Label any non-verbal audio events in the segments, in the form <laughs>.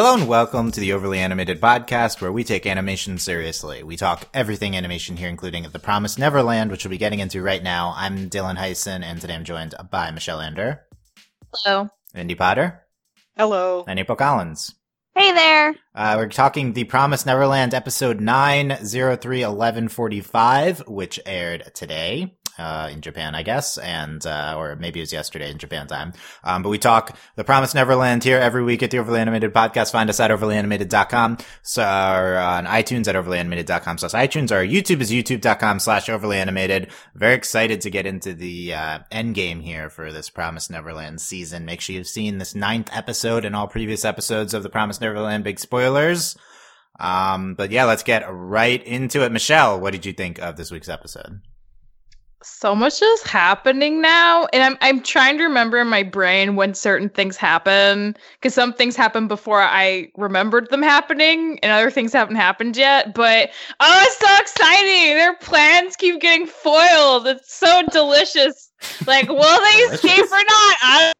Hello and welcome to the Overly Animated Podcast, where we take animation seriously. We talk everything animation here, including The Promised Neverland, which we'll be getting into right now. I'm Dylan Heisen, and today I'm joined by Michelle Ander. Hello. Andy Potter. Hello. And April Collins. Hey there. Uh, we're talking The Promised Neverland, episode 903 1145, which aired today uh, in Japan, I guess, and uh, or maybe it was yesterday in Japan time. Um, but we talk The Promised Neverland here every week at the Overly Animated Podcast. Find us at overlyanimated.com, so on iTunes at overlyanimated.com slash iTunes. Our YouTube is youtube.com slash overlyanimated. Very excited to get into the uh, end game here for this Promised Neverland season. Make sure you've seen this ninth episode and all previous episodes of The Promised Neverland. Big spoilers. Um, but yeah, let's get right into it. Michelle, what did you think of this week's episode? So much is happening now and i'm i'm trying to remember in my brain when certain things happen cuz some things happened before i remembered them happening and other things haven't happened yet but oh it's so exciting! Their plans keep getting foiled. It's so delicious. Like will they escape or not? I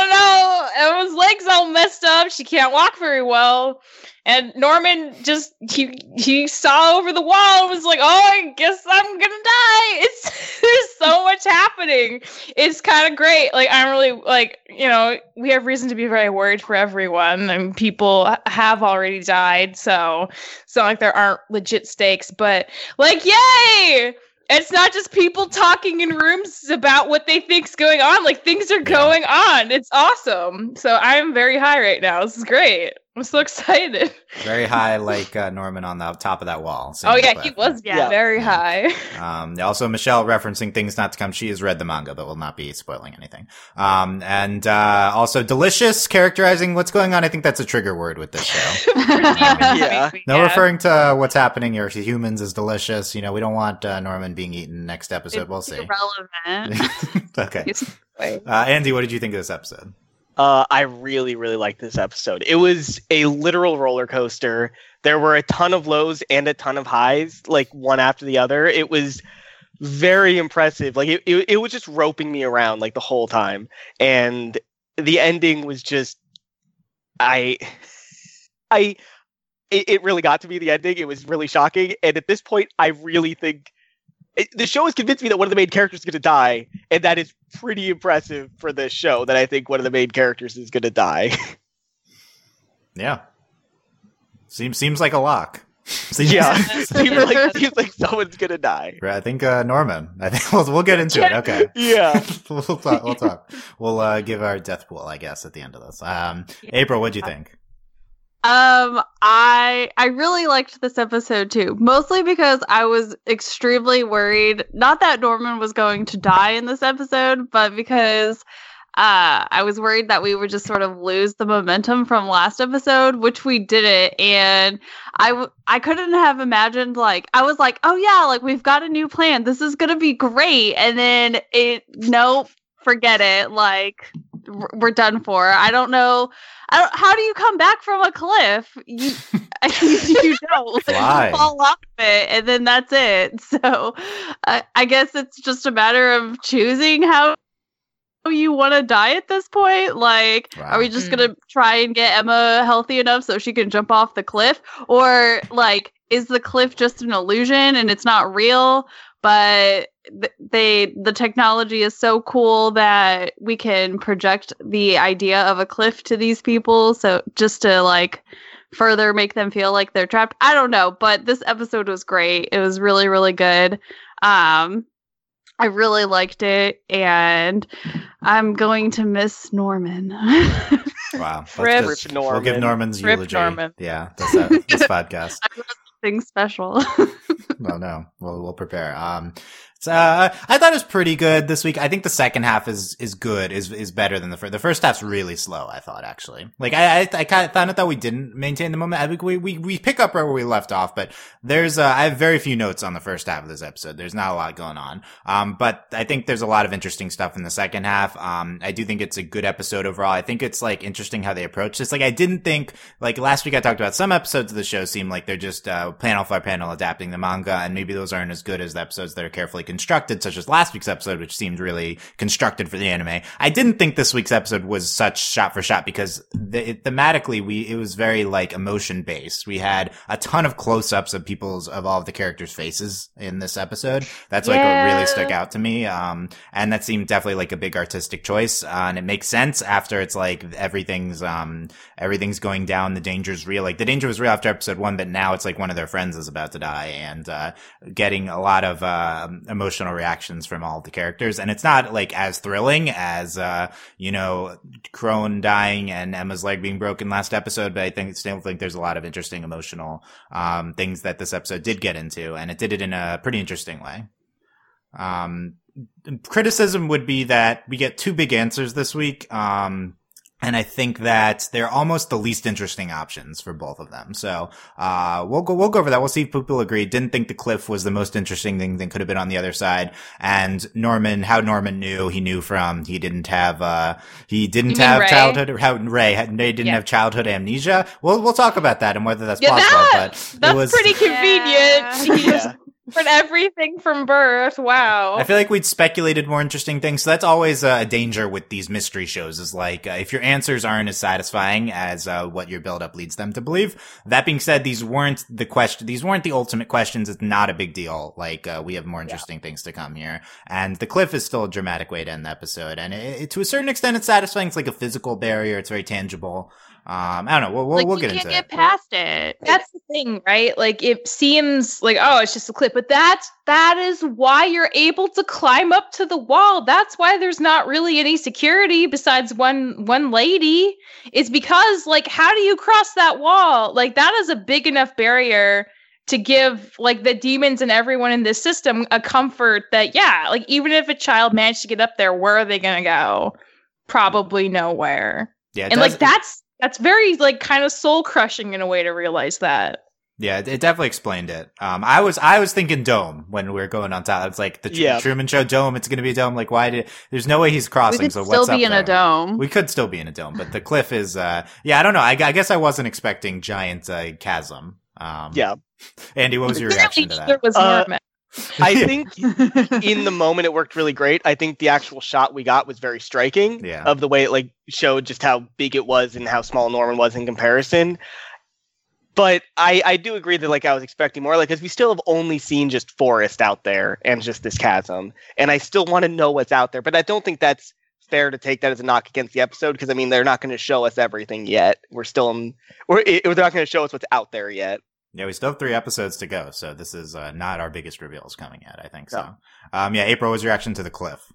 don't know Emma's legs all messed up she can't walk very well and Norman just he he saw over the wall and was like, "Oh, I guess I'm gonna die." <laughs> It's there's so much happening. It's kind of great. Like I'm really like you know we have reason to be very worried for everyone, and people have already died, so it's not like there aren't legit stakes. But like, yay! It's not just people talking in rooms about what they think's going on. Like things are going on. It's awesome. So I'm very high right now. This is great. I'm so excited. Very high, like uh, Norman on the top of that wall. Oh yeah, he was yeah, very high. Um, also, Michelle referencing things not to come. She has read the manga, but will not be spoiling anything. Um, and uh, also delicious, characterizing what's going on. I think that's a trigger word with this show. <laughs> <laughs> yeah. No yeah. referring to what's happening here. Humans is delicious. You know, we don't want uh, Norman being eaten next episode. It's we'll see. Irrelevant. <laughs> okay. Uh, Andy, what did you think of this episode? Uh, I really, really liked this episode. It was a literal roller coaster. There were a ton of lows and a ton of highs, like one after the other. It was very impressive. Like it, it, it was just roping me around like the whole time. And the ending was just, I, I, it, it really got to me. The ending. It was really shocking. And at this point, I really think it, the show has convinced me that one of the main characters is going to die, and that is pretty impressive for this show. That I think one of the main characters is going to die. <laughs> yeah, seems seems like a lock. <laughs> Seems, yeah, <laughs> seems like seems like someone's gonna die. Right, I think uh, Norman. I think we'll we'll get into it. Okay. Yeah, we'll talk. We'll talk. We'll uh, give our death pool, I guess, at the end of this. Um, April, what do you think? Um, I I really liked this episode too, mostly because I was extremely worried. Not that Norman was going to die in this episode, but because uh, I was worried that we would just sort of lose the momentum from last episode, which we didn't. And I w- I couldn't have imagined like I was like, oh yeah, like we've got a new plan. This is gonna be great. And then it nope, forget it. Like we're done for. I don't know. I don't, how do you come back from a cliff? You <laughs> you don't <laughs> Fly. You fall off it, and then that's it. <laughs> So uh, I guess it's just a matter of choosing how you want to die at this point. Like, wow. are we just mm. gonna try and get Emma healthy enough so she can jump off the cliff, or like? Is the cliff just an illusion and it's not real? but they the technology is so cool that we can project the idea of a cliff to these people. So just to like further make them feel like they're trapped. I don't know but this episode was great. It was really really good. Um i really liked it and i'm going to miss norman. <laughs> Wow Rip, Norman. we'll give norman's Rip eulogy. Norman. yeah that's a, this <laughs> podcast. Something special. <laughs> No, no, we'll we'll prepare. Um, so, uh, I thought it was pretty good this week. I think the second half is is good, is is better than the first. The first half's really slow. I thought actually, like I I, I kind of thought that we didn't maintain the moment. I think we we we pick up right where we left off, but there's uh, I have very few notes on the first half of this episode. There's not a lot going on. Um, but I think there's a lot of interesting stuff in the second half. Um, I do think it's a good episode overall. I think it's like interesting how they approach this. Like I didn't think like last week I talked about some episodes of the show seem like they're just uh panel for panel adapting the manga, and maybe those aren't as good as the episodes that are carefully constructed, such as last week's episode, which seemed really constructed for the anime. I didn't think this week's episode was such shot for shot because the, it, thematically we it was very like emotion based. We had a ton of close ups of people's of all of the characters' faces in this episode. That's like what really stuck out to me. Um, and that seemed definitely like a big artistic choice, uh, and it makes sense after it's like everything's um everything's going down, the danger's real. Like the danger was real after episode one, but now it's like one of their friends is about to die, and uh, getting a lot of uh, emotional reactions from all the characters, and it's not like as thrilling as uh, you know Krone dying and Emma's leg being broken last episode, but I think still think there's a lot of interesting emotional um, things that this episode did get into, and it did it in a pretty interesting way. Um, criticism would be that we get two big answers this week. Um, and I think that they're almost the least interesting options for both of them. So, uh, we'll go, we'll go over that. We'll see if people agree. Didn't think the cliff was the most interesting thing that could have been on the other side. And Norman, how Norman knew, he knew from, he didn't have, uh, he didn't You have Ray? childhood, or how Ray, had, Ray didn't Yeah. have childhood amnesia. We'll, we'll talk about that and whether that's Yeah, possible, that- but it That's was, pretty Yeah. convenient. He just Yeah. Put everything from birth. Wow. I feel like we'd speculated more interesting things. So that's always uh, a danger with these mystery shows is like, uh, if your answers aren't as satisfying as uh, what your buildup leads them to believe. That being said, these weren't the question, these weren't the ultimate questions. It's not a big deal. Like, uh, we have more interesting things to come here. And the cliff is still a dramatic way to end the episode. And it, it- to a certain extent, it's satisfying. It's like a physical barrier. It's very tangible. Um, I don't know. We'll, we'll, like, we'll you get can't into get it. past it. That's the thing, right? Like it seems like oh, it's just a clip, but that's that is why you're able to climb up to the wall. That's why there's not really any security besides one one lady. It's because like how do you cross that wall? Like that is a big enough barrier to give like the demons and everyone in this system a comfort that yeah, like even if a child managed to get up there, where are they going to go? Probably nowhere. Yeah. and does- like that's that's very like kind of soul crushing in a way to realize that. Yeah, it, it definitely explained it. Um, I was I was thinking dome when we were going on top. It's like the Tr- Yeah. Truman Show dome. It's going to be a dome. Like, why did? There's no way he's We crossing. could so still what's be up in a dome. We could still be in a dome, but the cliff is. uh Yeah, I don't know. I, I guess I wasn't expecting giant uh, chasm. Um, Yeah. Andy, what was your <laughs> reaction to There that? was Uh, Norman. <laughs> I think <laughs> in the moment it worked really great. I think the actual shot we got was very striking Yeah. of the way it like showed just how big it was and how small Norman was in comparison. But I, I do agree that like I was expecting more, like because we still have only seen just forest out there and just this chasm, and I still want to know what's out there. But I don't think that's fair to take that as a knock against the episode because I mean they're not going to show us everything yet. We're still in, we're it, they're not going to show us what's out there yet. Yeah, we still have three episodes to go, so this is uh, not our biggest reveals coming yet. I think so. No. Um, yeah, April, what was your reaction to the cliff?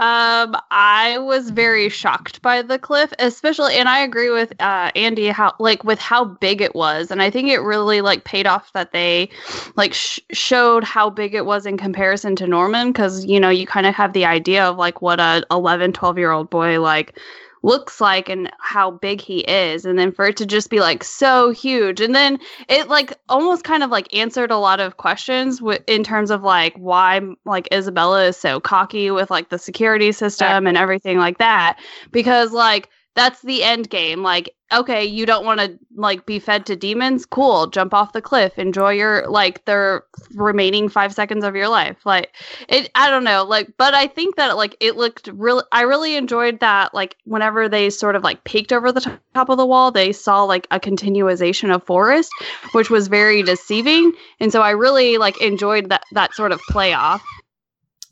Um, I was very shocked by the cliff, especially, and I agree with uh, Andy how like with how big it was, and I think it really like paid off that they like sh- showed how big it was in comparison to Norman, because you know you kind of have the idea of like what a 11, 12 year old boy like looks like and how big he is and then for it to just be like so huge and then it like almost kind of like answered a lot of questions w- in terms of like why like Isabella is so cocky with like the security system and everything like that because like that's the end game. Like okay you don't want to like be fed to demons? Cool jump off the cliff enjoy your like the remaining 5 seconds of your life. Like it i don't know like but i think that like it looked really i really enjoyed that like whenever they sort of like peeked over the to- top of the wall they saw like a continuation of forest which was very deceiving. And so i really like enjoyed that that sort of play off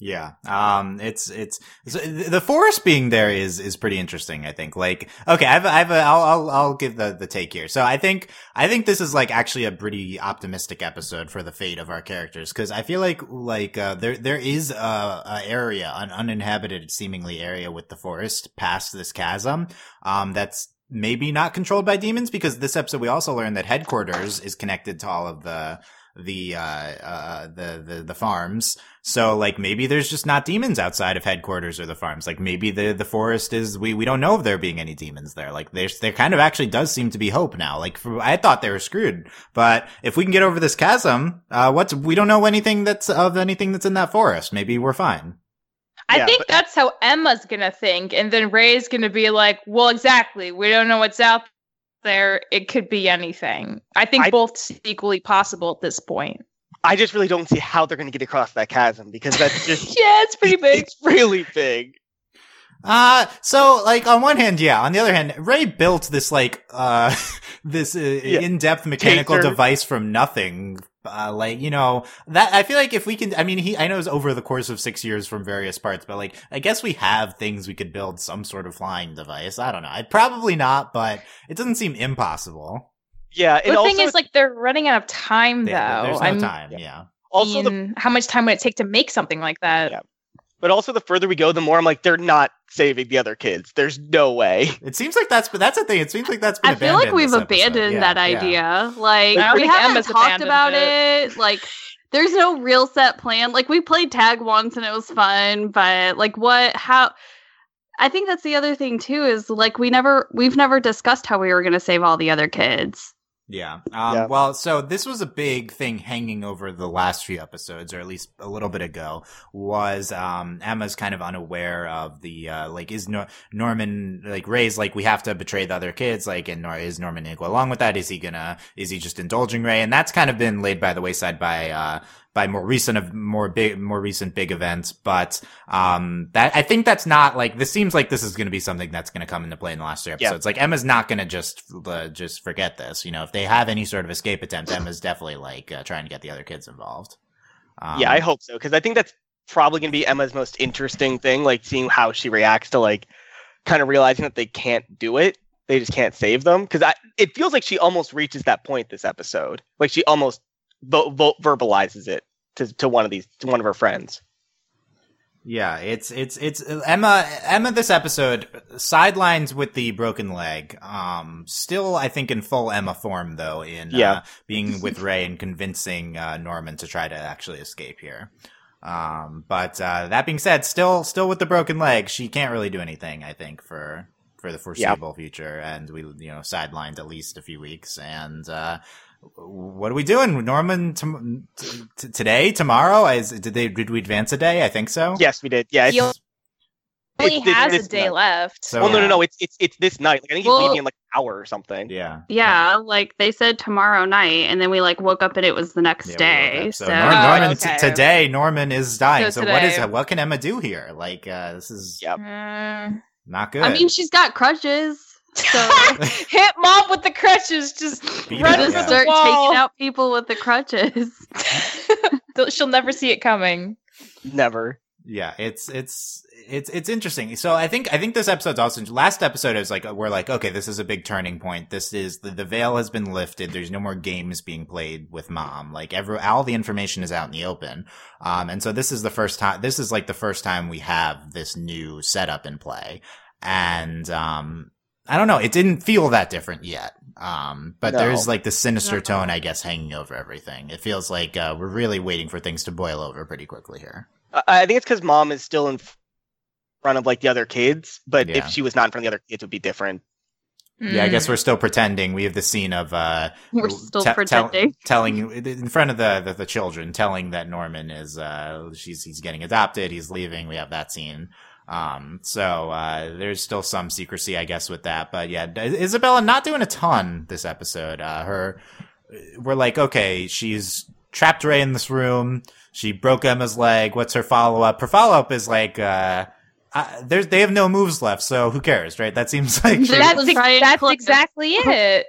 Yeah. Um, it's, it's, so the forest being there is, is pretty interesting, I think. Like, okay, I've, I've, I'll, I'll, I'll give the, the take here. So I think, I think this is like actually a pretty optimistic episode for the fate of our characters. Cause I feel like, like, uh, there, there is a, a area, an uninhabited seemingly area with the forest past this chasm, um, that's, Maybe not controlled by demons because this episode we also learned that headquarters is connected to all of the the uh, uh the, the the farms so like maybe there's just not demons outside of headquarters or the farms. Like maybe the the forest is we we don't know if there being any demons there. Like there's there kind of actually does seem to be hope now. Like for, I thought they were screwed, but if we can get over this chasm, uh, what's we don't know anything that's of anything that's in that forest. Maybe we're fine. I Yeah, think but- that's how Emma's gonna think, and then Ray's gonna be like, "Well, exactly. We don't know what's out there, it could be anything. I think I- both equally possible at this point. I just really don't see how they're going to get across that chasm because that's <laughs> just Yeah, it's pretty big. It's really big. Uh, so like on one hand, yeah. On the other hand, Ray built this like uh <laughs> this uh, Yeah. in-depth mechanical Taser. device from nothing. Uh, like you know that I feel like if we can, I mean, he I know it's over the course of six years from various parts, but like I guess we have things we could build some sort of flying device. I don't know. I'd probably not, but it doesn't seem impossible. Yeah, and the also, thing is, like, they're running out of time, Yeah, though. there's no I'm- time. yeah. Yeah. also the mean, how much time would it take to make something like that? Yeah. But also the further we go, the more I'm like, they're not saving the other kids. There's no way. It seems like that's but that's the thing. It seems like that's been I feel like we've abandoned Yeah, that yeah. idea. Like we haven't talked about it. it. Like there's no real set plan. Like we played tag once and it was fun, but like what how I think that's the other thing too is like we never we've never discussed how we were going to save all the other kids. Yeah. Um, Yeah. Well, so this was a big thing hanging over the last few episodes, or at least a little bit ago, was um, Emma's kind of unaware of the uh, like is Nor- Norman like Ray's like we have to betray the other kids like and Nor- is Norman gonna go along with that? Is he gonna is he just indulging Ray? And that's kind of been laid by the wayside by uh, by more recent of more big more recent big events but um that i think that's not like this seems like this is going to be something that's going to come into play in the last three Yeah. episodes like emma's not going to just uh, just forget this you know if they have any sort of escape attempt emma's definitely like uh, trying to get the other kids involved um, yeah, I hope so because I think that's probably going to be Emma's most interesting thing, like seeing how she reacts to like kind of realizing that they can't do it. They just can't save them because it feels like she almost reaches that point this episode. Like she almost vo- vo- verbalizes it to to one of these to one of her friends. Yeah, it's it's it's Emma Emma this episode sidelines with the broken leg. Um still I think in full Emma form though in Yeah. uh, being with Ray and convincing uh, Norman to try to actually escape here. Um but uh that being said, still still with the broken leg, she can't really do anything I think for for the foreseeable future and we you know sidelined at least a few weeks and uh what are we doing, Norman? T- t- today, tomorrow? Is did they did we advance a day? I think so. Yes, we did. Yeah, it's, He only it's this- has a day night. left. So- well, no, no, no. It's it's it's this night. Like I think he's Well- leaving in like an hour or something. Yeah. Yeah, like they said tomorrow night and then we like woke up and it was the next Yeah, day. woke up. So, Nor- Oh, Norman t- today, Norman is dying. So So, what is what can Emma do here? Like uh, this is Yep. Mm. not good. I mean she's got crutches. So <laughs> Hit mom with the crutches. Just Beat run it, just yeah. the start wall. taking out people with the crutches. <laughs> <laughs> She'll never see it coming. Never. yeah, it's it's it's it's interesting. So I think I think this episode's also last episode is like we're like okay, this is a big turning point. This is the, the veil has been lifted. There's no more games being played with mom. Like every all the information is out in the open. Um, and so this is the first time. This is like the first time we have this new setup in play. And um, I don't know. It didn't feel that different yet. Um, but No. there's like the sinister No. tone, I guess, hanging over everything. It feels like uh, we're really waiting for things to boil over pretty quickly here. I, I think it's because mom is still in front of like the other kids, but Yeah. if she was not in front of the other kids, it would be different. Yeah, I Mm. guess we're still pretending. We have the scene of uh, We're still te- tell- pretending. <laughs> telling in front of the, the the children, telling that Norman is uh she's he's getting adopted, he's leaving. We have that scene. Um, so uh, there's still some secrecy, I guess, with that. But yeah, Isabella not doing a ton this episode. Uh, her, we're like, okay, she's trapped Ray in this room. She broke Emma's leg. What's her follow up? Her follow up is like, uh, uh, there's they have no moves left, so who cares, right? That seems <laughs> like she- That's, ex- that's exactly it.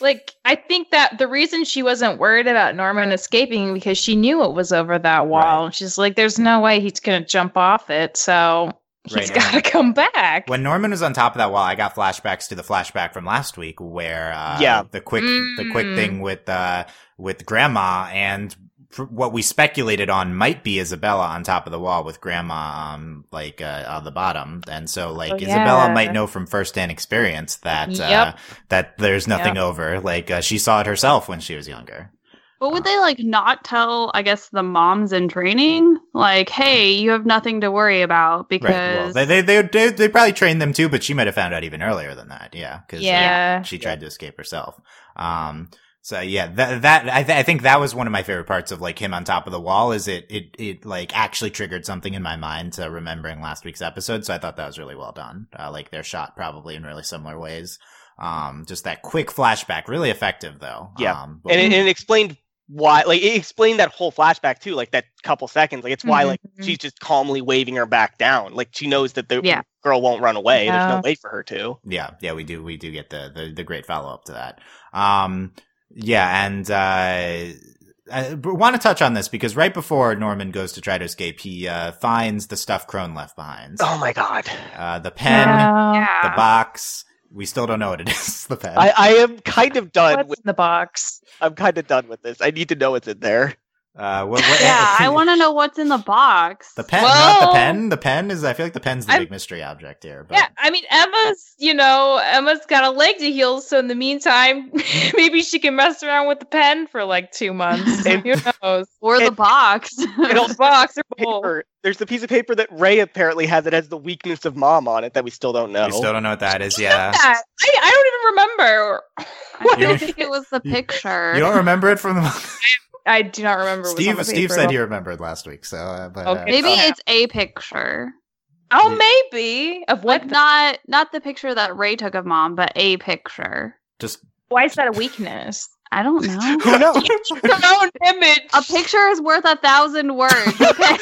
Like, I think that the reason she wasn't worried about Norman escaping because she knew it was over that wall. She's like, there's no way he's going to jump off it. So he's Right, got to come back. When Norman was on top of that wall, I got flashbacks to the flashback from last week where uh, Yeah. the quick the quick Mm. thing with uh, with Grandma and what we speculated on might be Isabella on top of the wall with Grandma um, like uh, on the bottom, and so like Oh, Isabella yeah. might know from firsthand experience that uh, that there's nothing Yep. over. Like uh, she saw it herself when she was younger. But would they like not tell, I guess, the moms in training, like, hey, you have nothing to worry about because Right. Well, they, they they they they probably trained them too, but she might have found out even earlier than that. Yeah. Because Yeah. she tried to escape herself. Um, so yeah, that, that, I, th- I think that was one of my favorite parts of like him on top of the wall is it, it, it like actually triggered something in my mind to remembering last week's episode. So I thought that was really well done. Uh, like they're shot probably in really similar ways. Um, just that quick flashback, really effective though. Yeah. Um, but- and it, and it explained why like it explained that whole flashback too like that couple seconds like it's why like Mhm. she's just calmly waving her back down like she knows that the Yeah. girl won't run away there's no way for her to Yeah, yeah, we do. We do get the the, the great follow up to that. Um, yeah, and uh, I want to touch on this because right before Norman goes to try to escape, he uh, finds the stuff Krone left behind. oh my god Uh, the pen, Yeah. the box. We still don't know what it <laughs> is. The pen. I, I am kind of done What's with in the box? i'm kind of done with this i need to know what's in there uh, what, what, Yeah, <laughs> I want to know what's in the box. the pen, not the pen. The pen is. I feel like the pen's the I'm- big mystery object here. But Yeah, I mean Emma's, you know, Emma's got a leg to heal, so in the meantime, <laughs> maybe she can mess around with the pen for like two months. <laughs> And- Who knows? or the box. Or the box or paper there's the piece of paper that ray apparently has that has the weakness of mom on it that we still don't know we still don't know what that is. Yeah, I, I don't even remember. I don't think it was the picture. you don't remember it from the. I do not remember. what's on Steve. the Steve paper. said he remembered last week. So, uh, but uh, Maybe Okay. it's a picture. Oh, maybe of what? Like not not the picture that Ray took of mom, but a picture. just Why is that a weakness? I don't know. <laughs> who knows <laughs> Your own image. a picture is worth a thousand words. Okay.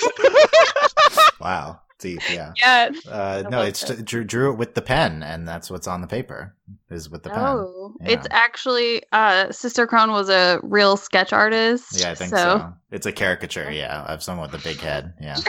<laughs> wow, deep. Yeah. Yeah. Uh, no, it's it. drew, drew it with the pen, and that's what's on the paper. Is with the pen. Oh, Yeah. it's actually uh Sister Krone was a real sketch artist. Yeah, I think so. It's a caricature, yeah, of someone with a big head. Yeah. <laughs>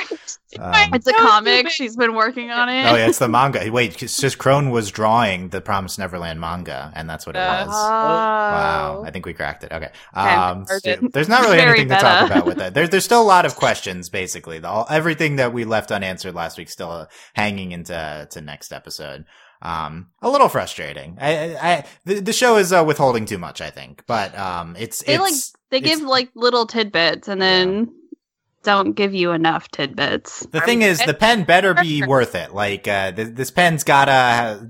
Um, It's a comic. She's been working on it. oh yeah, it's the <laughs> manga. Wait, it's just Krone was drawing the Promised Neverland manga, and that's what it Uh, was. Oh. Wow, I think we cracked it. Okay. Okay, Um, heard so there's not <laughs> really Very anything to talk about with that. There's there's still a lot of questions, basically. The, all, everything that we left unanswered last week still uh, hanging into to next episode. Um, a little frustrating. I, I, the, the show is uh, withholding too much, I think, but um, it's They, like, it's They it's- give like little tidbits and then don't give you enough tidbits. The thing is, the pen better be <laughs> worth it. Like, uh, th- this pen's gotta,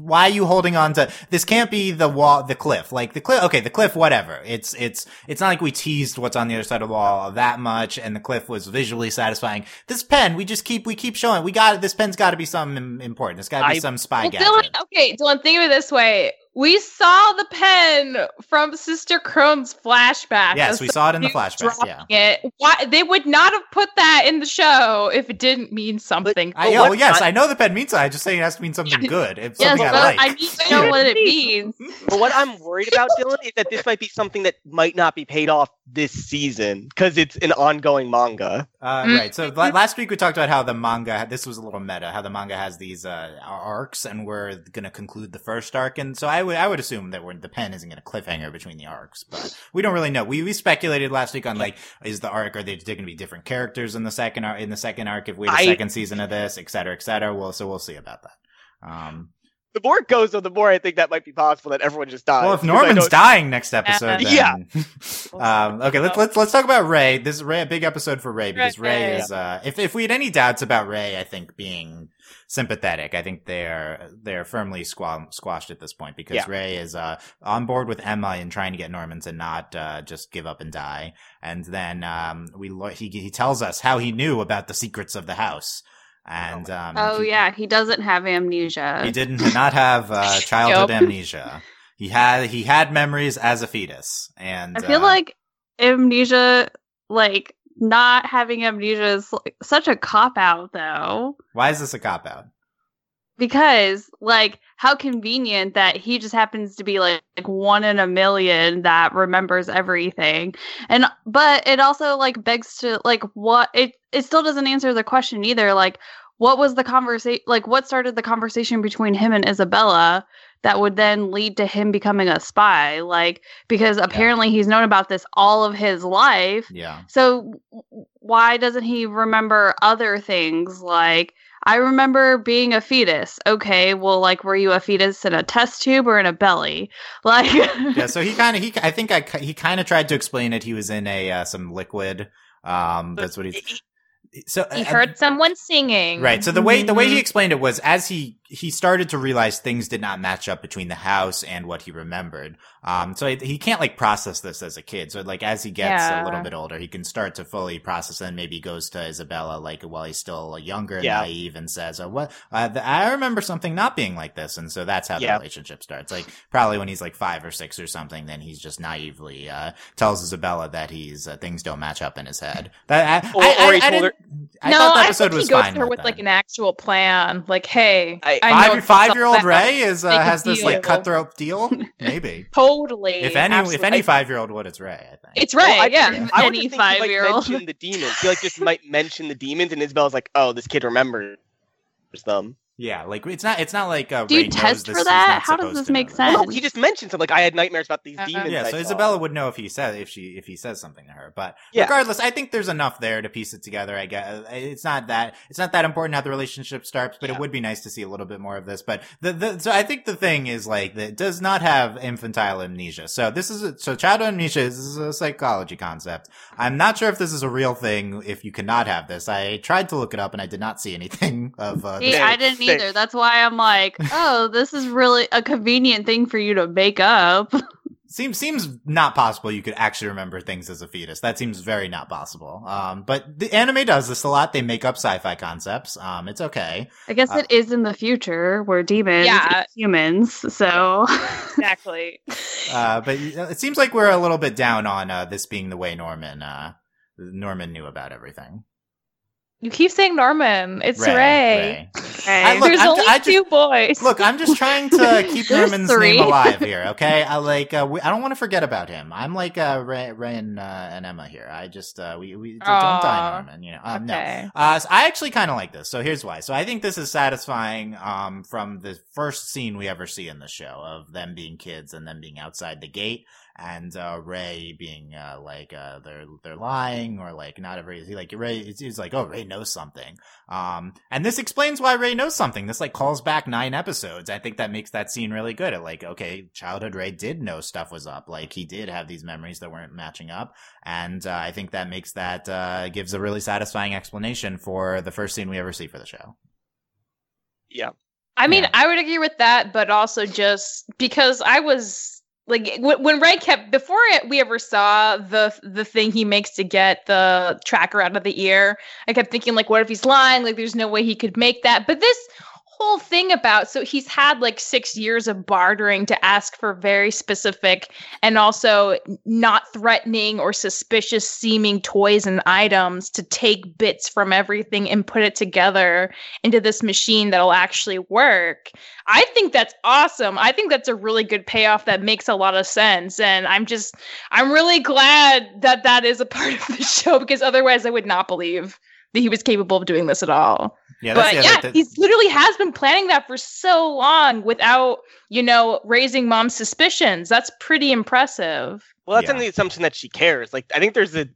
why are you holding on to, this can't be the wall, the cliff. Like, the cliff, okay, the cliff, whatever. It's, it's, it's not like we teased what's on the other side of the wall that much, and the cliff was visually satisfying. This pen, we just keep, we keep showing, we got, this pen's gotta be something important. It's gotta be I- some spy Well, gadget. Dylan, okay, Dylan, think of it this way. We saw the pen from Sister Krone's flashback. Yes, we saw it in the flashback, yeah. It. Why they would not have put that in the show if it didn't mean something. I, But oh, yes, I- I know the pen means something. I just saying it has to mean something good. It's Yes, something but I like. I need to know what it means. But what I'm worried about, Dylan, is that this might be something that might not be paid off this season because it's an ongoing manga. Uh, Mm. Right. So last week we talked about how the manga, this was a little meta, how the manga has these, uh, arcs and we're going to conclude the first arc. And so I would, I would assume that we're, the pen isn't going to cliffhanger between the arcs, but we don't really know. We, we speculated last week on like, is the arc, are they going to be different characters in the second arc, in the second arc if we have a I- second season of this, et cetera, et cetera. Well, so we'll see about that. Um, The more it goes, though, the more I think that might be possible that everyone just dies. well, if Norman's dying next episode, then, Yeah. <laughs> um, okay, let's let's let's talk about Ray. This is Ray, a big episode for Ray because Ray Ray. is. Uh, if if we had any doubts about Ray, I think being sympathetic, I think they're they're firmly squam- squashed at this point because Yeah. Ray is uh, on board with Emma in trying to get Norman to not uh, just give up and die. And then um, we lo- he he tells us how he knew about the secrets of the house. And um, Oh he- yeah, he doesn't have amnesia. he didn't not have uh, <laughs> childhood Yup. amnesia. He had he had memories as a fetus, and I feel uh, like amnesia, like not having amnesia, is like, such a cop out though. why is this a cop out? Because like how convenient that he just happens to be like, like one in a million that remembers everything. And but it also like begs to like what it it still doesn't answer the question either. Like what was the conversation like what started the conversation between him and Isabella that would then lead to him becoming a spy? Like because apparently he's known about this all of his life. Yeah. So why doesn't he remember other things like I remember being a fetus. Okay, well like were you a fetus in a test tube or in a belly? <laughs> Like yeah, so he kind of <laughs> he I think I he kind of tried to explain it. He was in a uh, some liquid. Um, that's what he's. So He uh, heard someone singing. right. So the way the way Mm-hmm. he explained it was as he he started to realize things did not match up between the house and what he remembered. Um, so he can't like process this as a kid. So like as he gets yeah. a little bit older, he can start to fully process and maybe goes to Isabella like while he's still younger and yeah. naive and says, oh, what, uh, I remember something not being like this. And so that's how the relationship starts. Like probably when he's like five or six or something, then he's just naively, uh, tells Isabella that he's, uh, things don't match up in his head. That, I, or, I, or I, I, her- I no, I think he goes to her with, with like an actual plan. Like, hey, I, five, five year old Ray is, uh, has this like cutthroat deal. <laughs> Maybe. totally. If any, absolutely. if any five year old would, it's Ray. I think it's Ray. Well, yeah, I, any five year old. Mention the demons. He like just might mention the demons, and Isabella's like, "Oh, this kid remembers them." Yeah, like it's not it's not like uh, do you Ray test for that? How does this make sense? Well, he just mentioned something. Like I had nightmares about these uh demons. Yeah, so Isabella would know if he said if she if he says something to her. But yeah. regardless, I think there's enough there to piece it together. I guess it's not that it's not that important how the relationship starts, but yeah. it would be nice to see a little bit more of this. But the, the so I think the thing is like that does not have infantile amnesia. So this is a, so childhood amnesia is a psychology concept. I'm not sure if this is a real thing. If you cannot have this, I tried to look it up and I did not see anything <laughs> of. Uh, yeah, I didn't either. That's why. I'm like, oh, this is really a convenient thing for you to make up. <laughs> Seems seems not possible. You could actually remember things as a fetus. That seems very not possible. Um, but the anime does this a lot. They make up sci-fi concepts. Um, it's okay. I guess uh, it is in the future where demons yeah. humans. So exactly. <laughs> uh, but it seems like we're a little bit down on uh, this being the way Norman uh, Norman knew about everything. You keep saying Norman. It's Ray. Ray. Ray. I, look, There's I'm, only I two boys. Look, I'm just trying to <laughs> keep Norman's three. name alive here. <laughs> Okay, I like. Uh, we, I don't want to forget about him. I'm like uh, Ray, Ray and, uh, and Emma here. I just uh, we we don't die Norman. You know, um, okay. no. Uh, so I actually kind of like this. So here's why. So I think this is satisfying. Um, from the first scene we ever see in the show of them being kids and them being outside the gate and uh, Ray being uh, like uh, they're they're lying or like not every like Ray he's like oh Ray knows something. Um and this explains why Ray knows something. This like calls back nine episodes. I think that makes that scene really good. At like okay childhood Ray did know stuff was up. Like he did have these memories that weren't matching up. And uh, I think that makes that uh, gives a really satisfying explanation for the first scene we ever see for the show. Yeah. I mean yeah. I would agree with that but also just because I was like when Ray kept before it, we ever saw the the thing he makes to get the tracker out of the ear, I kept thinking like, what if he's lying? Like, there's no way he could make that. But this whole thing about so he's had like six years of bartering to ask for very specific and also not threatening or suspicious seeming toys and items to take bits from everything and put it together into this machine that'll actually work. I think that's awesome. I think that's a really good payoff that makes a lot of sense. And I'm just, I'm really glad that that is a part of the show because otherwise I would not believe that he was capable of doing this at all. Yeah, but yeah, yeah he's literally has been planning that for so long without, you know, raising mom's suspicions. That's pretty impressive. Well, that's yeah. the assumption that she cares. Like, I think there's a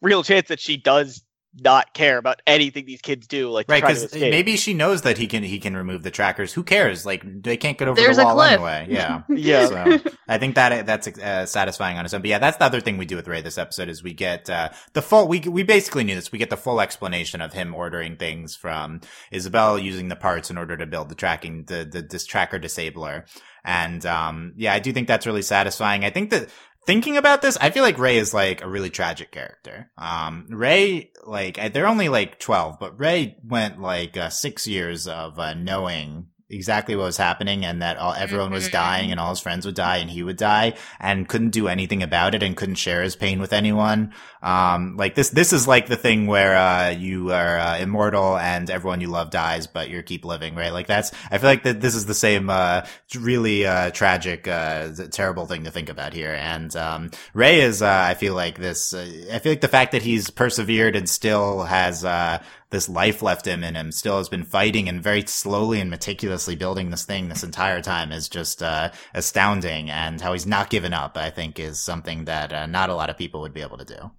real chance that she does not care about anything these kids do. Like right, because maybe she knows that he can he can remove the trackers. Who cares? Like they can't get over There's the wall anyway. <laughs> Yeah, yeah. So I think that that's uh, satisfying on its own. But yeah, that's the other thing we do with Ray this episode is we get uh, the full. We we basically knew this. We get the full explanation of him ordering things from Isabel using the parts in order to build the tracking the the this tracker disabler. And um, yeah, I do think that's really satisfying. I think that thinking about this, I feel like Ray is like a really tragic character. Um, Ray, like, they're only like 12, but Ray went like uh, six years of uh, knowing exactly what was happening and that all, everyone was dying and all his friends would die and he would die and couldn't do anything about it and couldn't share his pain with anyone. Um, like this, this is like the thing where, uh, you are uh, immortal and everyone you love dies, but you keep living, right? Like that's, I feel like that this is the same, uh, really, uh, tragic, uh, terrible thing to think about here. And, um, Ray is, uh, I feel like this, I feel like the fact that he's persevered and still has, this life left him in him still has been fighting and very slowly and meticulously building this thing this entire time is just uh, astounding. And how he's not given up, I think, is something that uh, not a lot of people would be able to do.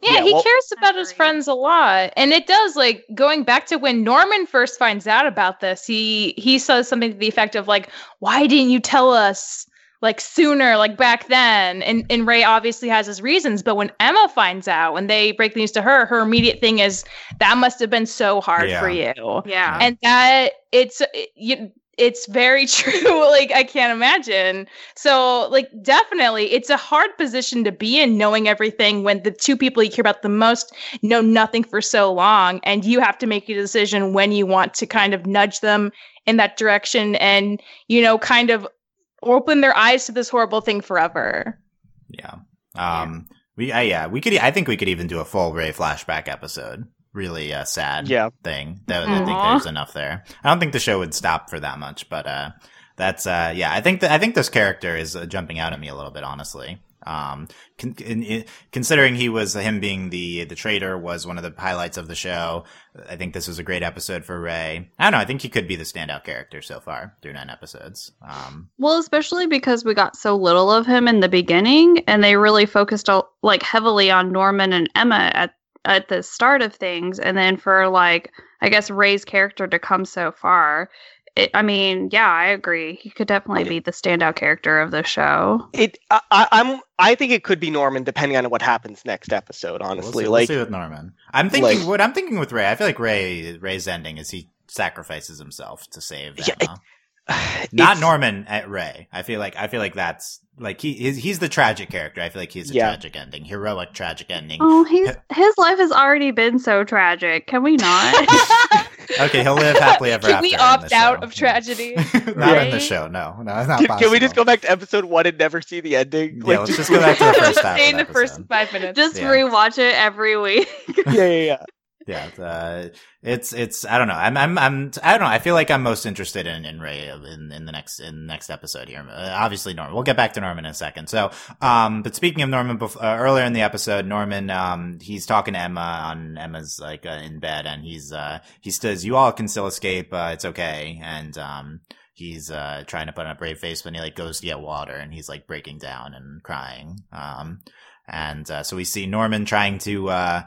Yeah, yeah he well, cares about his friends a lot. And it does like going back to when Norman first finds out about this, he he says something to the effect of like, "Why didn't you tell us like sooner, like back then. And and Ray obviously has his reasons, but when Emma finds out, when they break the news to her, her immediate thing is that must have been so hard Yeah. for you. Yeah. And that it's it, you it's very <laughs> true. like I can't imagine. So like definitely it's a hard position to be in knowing everything when the two people you care about the most know nothing for so long and you have to make a decision when you want to kind of nudge them in that direction and you know kind of open their eyes to this horrible thing forever. Yeah. Um. We. Uh, yeah. We could. I think we could even do a full Ray flashback episode. Really uh, sad. Yeah. Thing. That, I think there's enough there. I don't think the show would stop for that much, but uh, that's uh, yeah. I think that I think this character is uh, jumping out at me a little bit, honestly. Um, con- in, in, considering he was him being the the traitor was one of the highlights of the show. I think this was a great episode for Ray. I don't know. I think he could be the standout character so far through nine episodes. Um, Well, especially because we got so little of him in the beginning, and they really focused like heavily on Norman and Emma at at the start of things, and then for like I guess Ray's character to come so far. It, I mean, yeah, I agree. He could definitely be the standout character of the show. It. I, I, I'm. I think it could be Norman, depending on what happens next episode. We'll Honestly, see, like we'll see with Norman. I'm thinking like- what I'm thinking with Ray. I feel like Ray Ray's ending is he sacrifices himself to save Yeah, Emma. <sighs> Not it's- Norman eh, at Ray. I feel like I feel like that's like he he's, he's the tragic character. I feel like he's a Yeah. tragic ending, heroic tragic ending. Oh, he's his life has already been so tragic. Can we not? <laughs> Okay, he'll live happily ever Can after. Can we opt out show. of tragedy? <laughs> not in the show. No, no, it's not Can, possible. can we just go back to episode one and never see the ending? Yeah, let's just go back to the <laughs> first half. Stay in the the first five minutes. Just Yeah. rewatch it every week. yeah, yeah, yeah. Yeah uh, it's it's i don't know. I'm i'm i'm i don't know. I feel like i'm most interested in in ray in in the next in the next episode here. Uh, obviously norman we'll get back to norman in a second. So um but speaking of norman uh, earlier in the episode norman um he's talking to emma on emma's like uh, in bed and he's uh he says you all can still escape uh, it's okay. And um he's uh trying to put on a brave face when he like goes to get water and he's like breaking down and crying. Um and uh, so we see norman trying to uh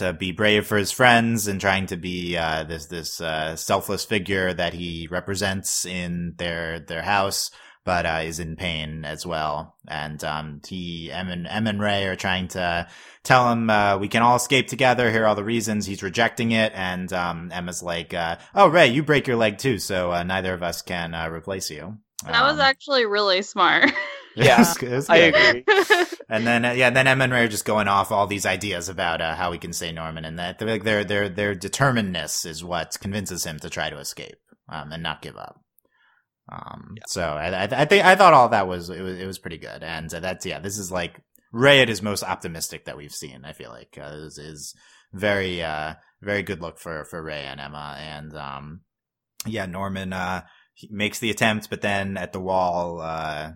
to be brave for his friends and trying to be uh, this this uh, selfless figure that he represents in their their house, but uh, is in pain as well. And um, he Em and, em and Ray are trying to tell him uh, we can all escape together. Here are all the reasons. He's rejecting it, and um, Emma's like, uh, "Oh, Ray, you break your leg too, so uh, neither of us can uh, replace you." That was Um, actually really smart. <laughs> <laughs> Yeah, it was- it was I agree. <laughs> And then uh, yeah, then Emma and Ray are just going off all these ideas about uh, how we can say Norman, and that they're like their their their determinedness is what convinces him to try to escape um, and not give up. Um, so I, I, I think I thought all that was it was it was pretty good, and uh, that's yeah, this is like Ray at his most optimistic that we've seen. I feel like uh, is is very uh very good look for for Ray and Emma, and um yeah, Norman uh he makes the attempt, but then at the wall uh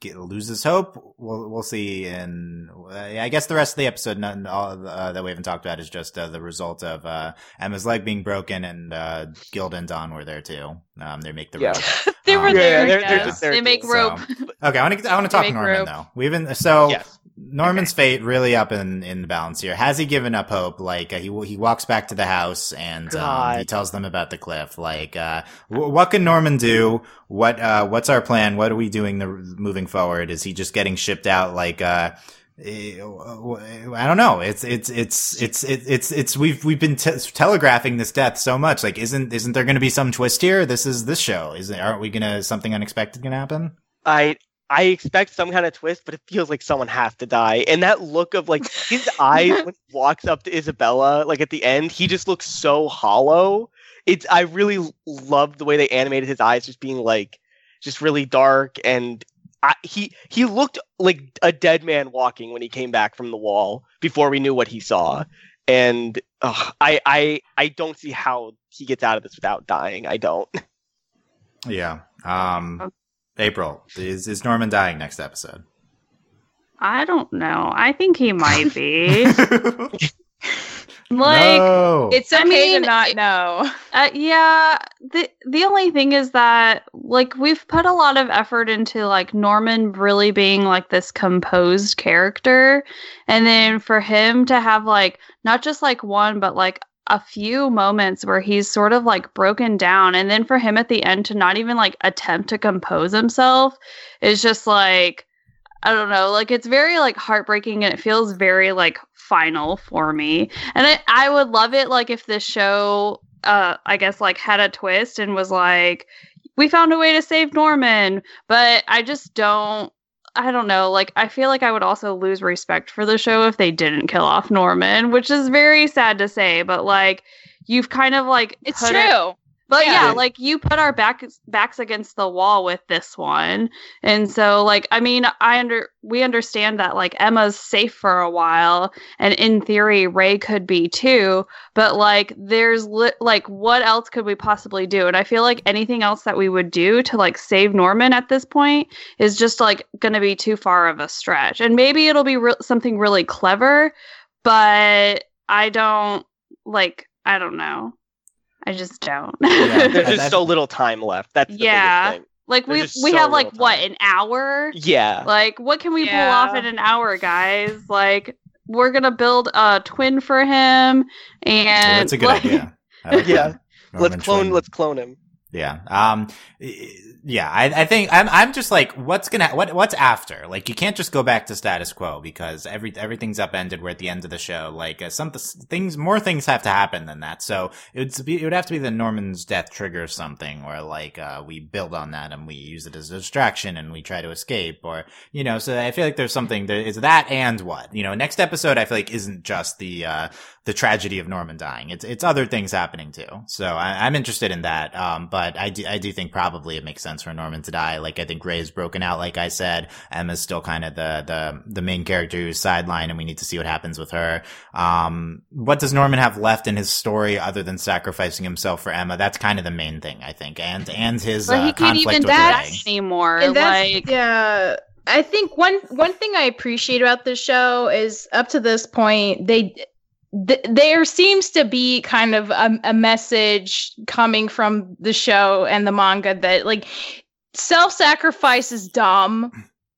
get, loses hope. We'll we'll see. And uh, I guess the rest of the episode, none all uh, that we haven't talked about is just uh, the result of uh, Emma's leg being broken, and uh, Gilda and Don were there too. Um, they make the Yeah. rope. <laughs> they were Um, Yeah, there. they're- yes. they're just there they too. make So- rope. <laughs> Okay, I want to I want to talk Norman rope. though. We've been so Yes. Norman's fate really up in in the balance here. Has he given up hope? Like uh, he he walks back to the house and um, he tells them about the cliff. Like uh, w- what can Norman do? What uh, what's our plan? What are we doing the, moving forward? Is he just getting shipped out? Like uh, Eh, I don't know. It's it's it's it's it's it's, it's we've we've been te- telegraphing this death so much. Like isn't isn't there going to be some twist here? This is this show. Isn't aren't we gonna something unexpected gonna happen? I I expect some kind of twist, but it feels like someone has to die. And that look of like his <laughs> eyes when he walks up to Isabella, like at the end, he just looks so hollow. It's I really loved the way they animated his eyes, just being like just really dark and. I, he he looked like a dead man walking when he came back from the wall before we knew what he saw, and ugh, I I I don't see how he gets out of this without dying. I don't. <laughs> Yeah. Um, April is is Norman dying next episode? I don't know. I think he might be. <laughs> <laughs> like no. It's I okay mean, to not know. Uh, yeah, the the only thing is that like we've put a lot of effort into like Norman really being like this composed character, and then for him to have like not just like one but like a few moments where he's sort of like broken down and then for him at the end to not even like attempt to compose himself is just like I don't know, like it's very like heartbreaking and it feels very like final for me. And I, I would love it like if this show uh I guess like had a twist and was like we found a way to save Norman, but I just don't I don't know. Like, I feel like I would also lose respect for the show if they didn't kill off Norman, which is very sad to say. But like, you've kind of like it's true. It, but yeah. yeah, like you put our backs backs against the wall with this one. And so like I mean, I under we understand that like Emma's safe for a while and in theory Ray could be too, but like there's li- like what else could we possibly do? And I feel like anything else that we would do to like save Norman at this point is just like going to be too far of a stretch. And maybe it'll be re- something really clever, but I don't like I don't know. I just don't. Yeah, <laughs> there's just so little time left. That's yeah. Like we we so have like what an hour. Yeah. Like what can we yeah. pull off in an hour, guys? Like we're gonna build a twin for him, and that's a good like, idea. Like <laughs> yeah. Let's clone. Twin. Let's clone him. Yeah. Um yeah, I, I think I'm I'm just like, what's gonna what what's after? Like, you can't just go back to status quo because every everything's upended. We're at the end of the show. Like, uh, some things, more things have to happen than that. So it would be it would have to be the Norman's death triggers something, or like uh, we build on that and we use it as a distraction and we try to escape, or you know. So I feel like there's something there is that and what you know. Next episode, I feel like isn't just the uh, the tragedy of Norman dying. It's it's other things happening too. So I, am interested in that. Um, but I do I do think probably it makes sense for Norman to die. Like I think Ray's broken out. Like I said, Emma's still kind of the the the main character who's sidelined, and we need to see what happens with her. Um, what does Norman have left in his story other than sacrificing himself for Emma? That's kind of the main thing I think, and and his uh, conflict with Ray anymore. And like yeah. I think one one thing I appreciate about this show is up to this point they th- there seems to be kind of a, a message coming from the show and the manga that like self-sacrifice is dumb.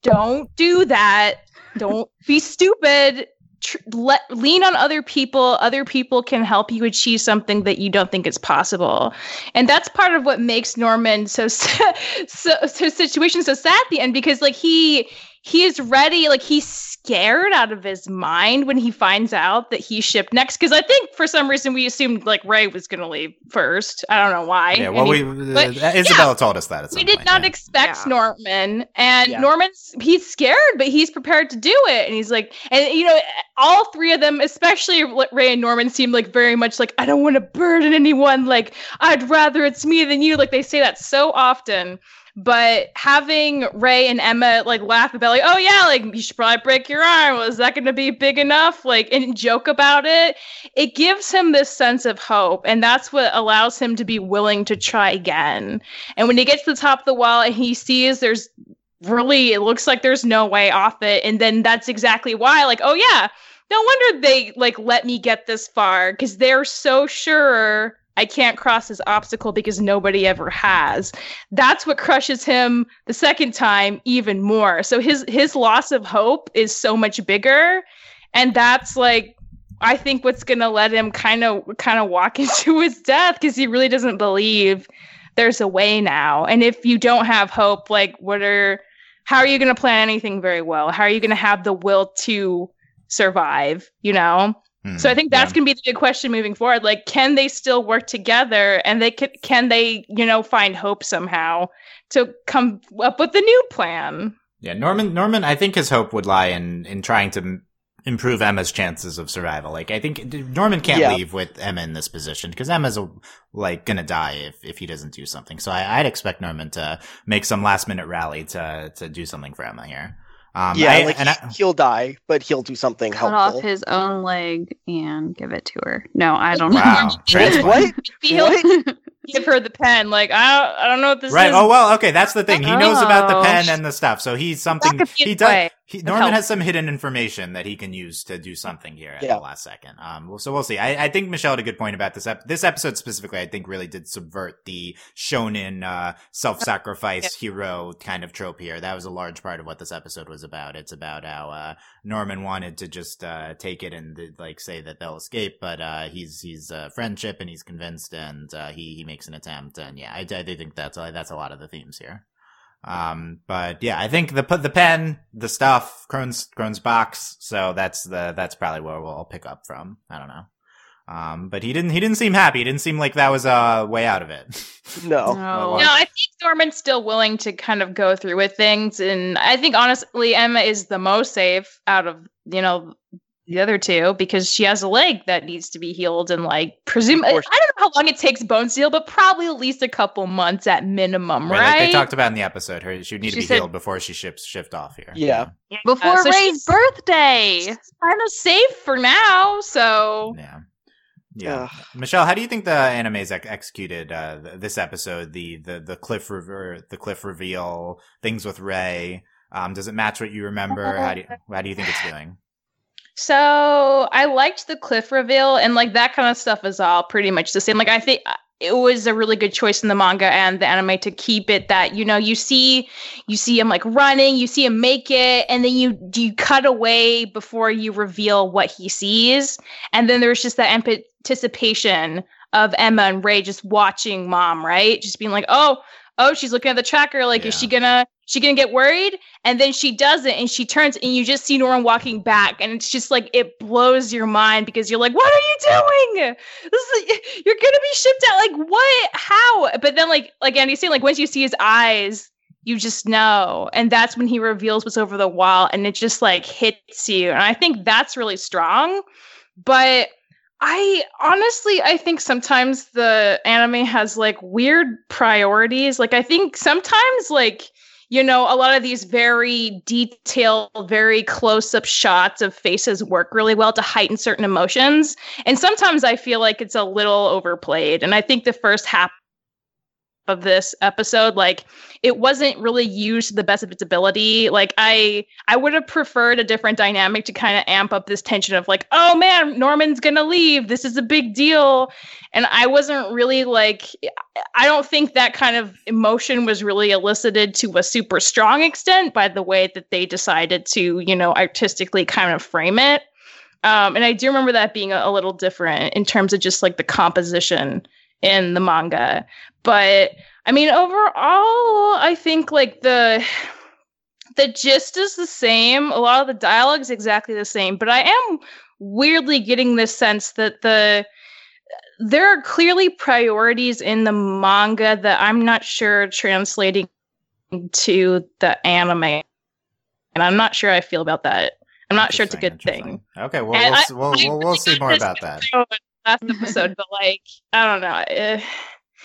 Don't do that. Don't be stupid. Tr- let lean on other people. Other people can help you achieve something that you don't think is possible. And that's part of what makes norman so <laughs> so so situation so sad at the end because like he he is ready like he's scared out of his mind when he finds out that he shipped next because i think for some reason we assumed like ray was going to leave first. I don't know why. Yeah well he, we but, uh, isabella yeah, told us that we did point, not yeah. expect yeah. norman and norman's he's scared but he's prepared to do it. And he's like and you know all three of them especially ray and norman seem like very much like i don't want to burden anyone. Like i'd rather it's me than you. Like they say that so often but having Ray and Emma like laugh about like, oh yeah, like you should probably break your arm. Was that going to be big enough? Like and joke about it. It gives him this sense of hope, and that's what allows him to be willing to try again. And when he gets to the top of the wall and he sees there's really it looks like there's no way off it, and then that's exactly why. Like, oh yeah, no wonder they like let me get this far because they're so sure I can't cross this obstacle because nobody ever has. That's what crushes him the second time even more. So his his loss of hope is so much bigger and that's like I think what's going to let him kind of kind of walk <laughs> into his death cuz he really doesn't believe there's a way now. And if you don't have hope, like what are how are you going to plan anything very well? How are you going to have the will to survive, you know? Hmm, so I think that's yeah. going to be the big question moving forward. Like, can they still work together, and they can can they you know find hope somehow to come up with a new plan? Yeah, Norman. Norman, I think his hope would lie in in trying to improve Emma's chances of survival. Like, I think Norman can't yeah. leave with Emma in this position because Emma's like gonna die if if he doesn't do something. So I, I'd expect Norman to make some last minute rally to to do something for Emma here. Um, yeah, I, like I, he'll die, but he'll do something helpful. cut helpful. off his own leg and give it to her. No, I don't wow. know. <laughs> what? what? <laughs> <laughs> give her the pen. Like I don't, I don't know what this right. is. Right. Oh well. Okay, that's the thing. He knows about the pen oh. and the stuff. So he's something. He does. He, Norman has some hidden information that he can use to do something here at Yeah. the last second. Um, well, so we'll see. I, I think Michelle had a good point about this. Ep- this episode specifically, I think, really did subvert the shonen uh, self-sacrifice hero kind of trope here. That was a large part of what this episode was about. It's about how uh, Norman wanted to just uh, take it and like say that they'll escape, but uh, he's he's uh, friendship and he's convinced, and uh, he he makes an attempt. And yeah, I, I do think that's uh, that's a lot of the themes here. Um, but yeah, I think the the pen, the stuff, Krone's Krone's box. So that's the that's probably where we'll pick up from. I don't know. Um, but he didn't he didn't seem happy. He didn't seem like that was a way out of it. <laughs> No. No. No, I think Norman's still willing to kind of go through with things, and I think honestly Emma is the most safe out of you know the other two because she has a leg that needs to be healed, and like presume I Of don't know how long it takes bones to heal, but probably at least a couple months at minimum, Right, right? Like they talked about in the episode, her she would need She to be said- healed before she ships shift off here. Yeah. Before so Ray's she's- birthday. kind of safe for now, so Yeah. Yeah, Ugh. Michelle, how do you think the anime's ex- executed uh, th- this episode? The the the cliff rever- the cliff reveal, things with Ray. Um, does it match what you remember? How do you, how do you think it's doing? So I liked the cliff reveal, and like that kind of stuff is all pretty much the same. Like I think uh, it was a really good choice in the manga and the anime to keep it that you know you see you see him like running, you see him make it, and then you you cut away before you reveal what he sees, and then there's just that anticipation of Emma and Ray just watching mom, right? Just being like, oh. Oh, she's looking at the tracker. Like, is she gonna she gonna get worried? and then she does it and she turns and you just see Norman walking back and it's just like it blows your mind because you're like what are you doing? This is, you're gonna be shipped out like what? How? But then like like Andy's saying like once you see his eyes you just know. And that's when he reveals what's over the wall and it just like hits you. And I think that's really strong but I honestly I think sometimes the anime has like weird priorities like I think sometimes like you know, a lot of these very detailed, very close up shots of faces work really well to heighten certain emotions. And sometimes I feel like it's a little overplayed. And I think the first half of this episode, like, it wasn't really used to the best of its ability. Like, I I would have preferred a different dynamic to kind of amp up this tension of like, oh man, Norman's gonna leave. This is a big deal. And I wasn't really like I don't think that kind of emotion was really elicited to a super strong extent by the way that they decided to, you know, artistically kind of frame it. Um, and I do remember that being a, a little different in terms of just like the composition in the manga. But I mean, overall, I think like the the gist is the same. A lot of the dialogue's exactly the same, but I am weirdly getting this sense that the there are clearly priorities in the manga that I'm not sure translating to the anime. And I'm not sure I feel about that. I'm not sure it's a good thing. Okay, well, And we'll, I- we'll, I we'll, we'll see more about that. Last episode, but like, I don't know. eh,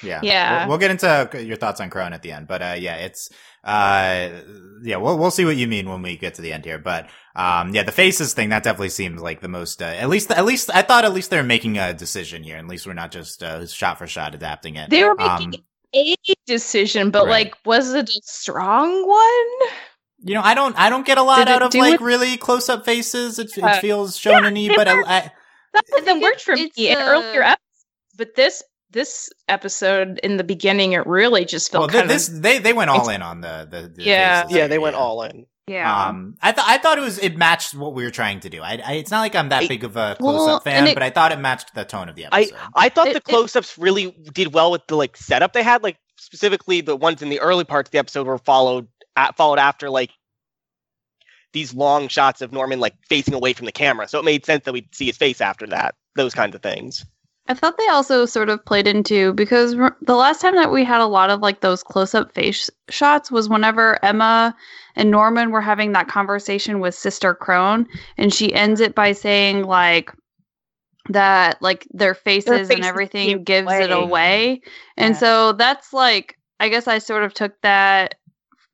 Yeah. Yeah. We'll, we'll get into your thoughts on Krone at the end, but, uh, yeah, it's, uh, yeah, we'll, we'll see what you mean when we get to the end here, but, um, yeah, the faces thing, that definitely seems like the most, uh, at least, at least, I thought at least they're making a decision here. At least we're not just, uh, shot for shot adapting it. They were Um, making a decision, but Right. like, was it a strong one? You know, I don't, I don't get a lot Did out of like it- really close up faces. It, it Uh, feels shonen-y, but I, I, That I hasn't think worked for me it's, in uh, earlier episodes, but this this episode in the beginning, it really just well, felt th- kind this, of they, they went all in on the, the, the Yeah. faces Yeah, they went all in. Yeah. Um, I thought I thought it was it matched what we were trying to do. I, I it's not like I'm that I- big of a close up fan, it- but I thought it matched the tone of the I episode. I thought It- the close-ups really did well with the like setup they had. Like specifically, the ones in the early parts of the episode were followed at, followed after like these long shots of Norman like facing away from the camera. So it made sense that we'd see his face after that. Those kinds of things. I thought they also sort of played into because the last time that we had a lot of like those close up face shots was whenever Emma and Norman were having that conversation with Sister Krone, and she ends it by saying like that like their faces, and faces everything give gives it away. away, and Yeah. so that's like I guess I sort of took that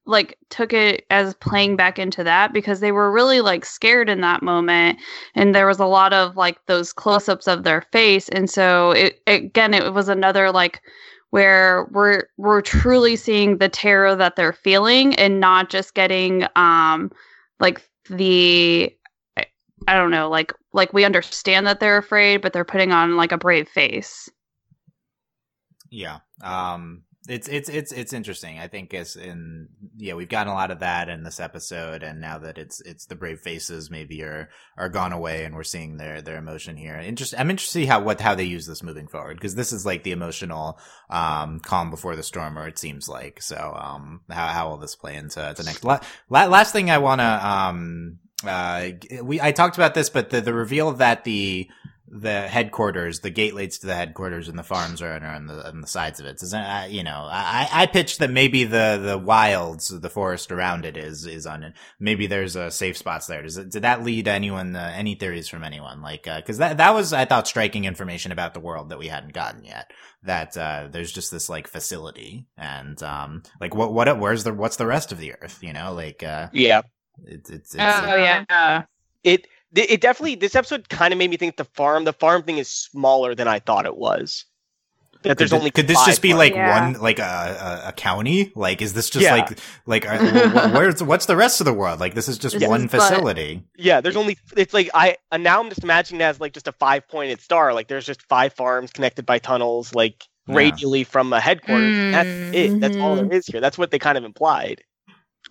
like took it as playing back into that because they were really like scared in that moment and there was a lot of like those close-ups of their face and so it again it was another like where we're we're truly seeing the terror that they're feeling and not just getting um like the I, don't know, like like we understand that they're afraid, but they're putting on like a brave face. Yeah. Um it's it's it's it's interesting. I think as in yeah, we've gotten a lot of that in this episode, and now that it's it's the brave faces maybe are are gone away, and we're seeing their their emotion here. Interest, I'm interested to see how what how they use this moving forward because this is like the emotional um calm before the storm, or it seems like. So um how how will this play into the next la- last thing I want to um uh we I talked about this, but the the reveal that the the headquarters, the gate leads to the headquarters, and the farms are, on the on the sides of it. So, uh, you know, I I pitched that maybe the the wilds, the forest around it, is is on it. Maybe there's a uh, safe spots there. Does it, did that lead anyone uh, any theories from anyone? Like, because uh, that that was I thought striking information about the world that we hadn't gotten yet. That uh, there's just this like facility, and um, like what what where's the what's the rest of the earth? You know, like uh, yeah, it's it's, it's oh yeah, it it definitely this episode kind of made me think the farm the farm thing is smaller than I thought it was. That there's could only could this just be like yeah. one like a, a, a county? Like is this just yeah. like like uh, where's what's the rest of the world? Like this is just one facility. But, yeah, there's only it's like I uh, now I'm just imagining it as like just a five pointed star. Like there's just five farms connected by tunnels, like yeah. radially from a headquarters. Mm-hmm. That's it. That's all there mm-hmm. here. That's what they kind of implied.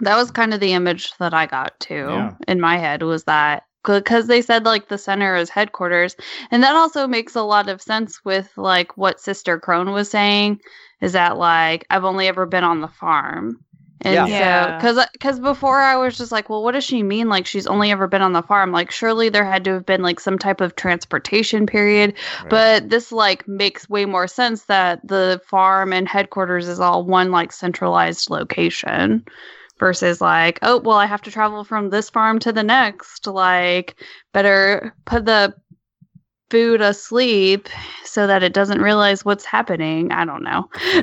That was kind of the image that I got too in my head was that because they said like the center is headquarters and that also makes a lot of sense with like what sister Krone was saying is that like i've only ever been on the farm. And yeah. so because because before i was just like well what does she mean? Like she's only ever been on the farm. Like surely there had to have been like some type of transportation period right. but this like makes way more sense that the farm and headquarters is all one like centralized location versus like, oh, well, I have to travel from this farm to the next. Like, better put the food asleep so that it doesn't realize what's happening. I don't know. <laughs>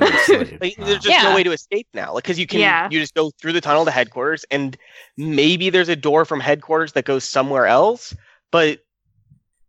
like, there's just yeah. no way to escape now, like because you can yeah. you just go through the tunnel to headquarters, and maybe there's a door from headquarters that goes somewhere else, but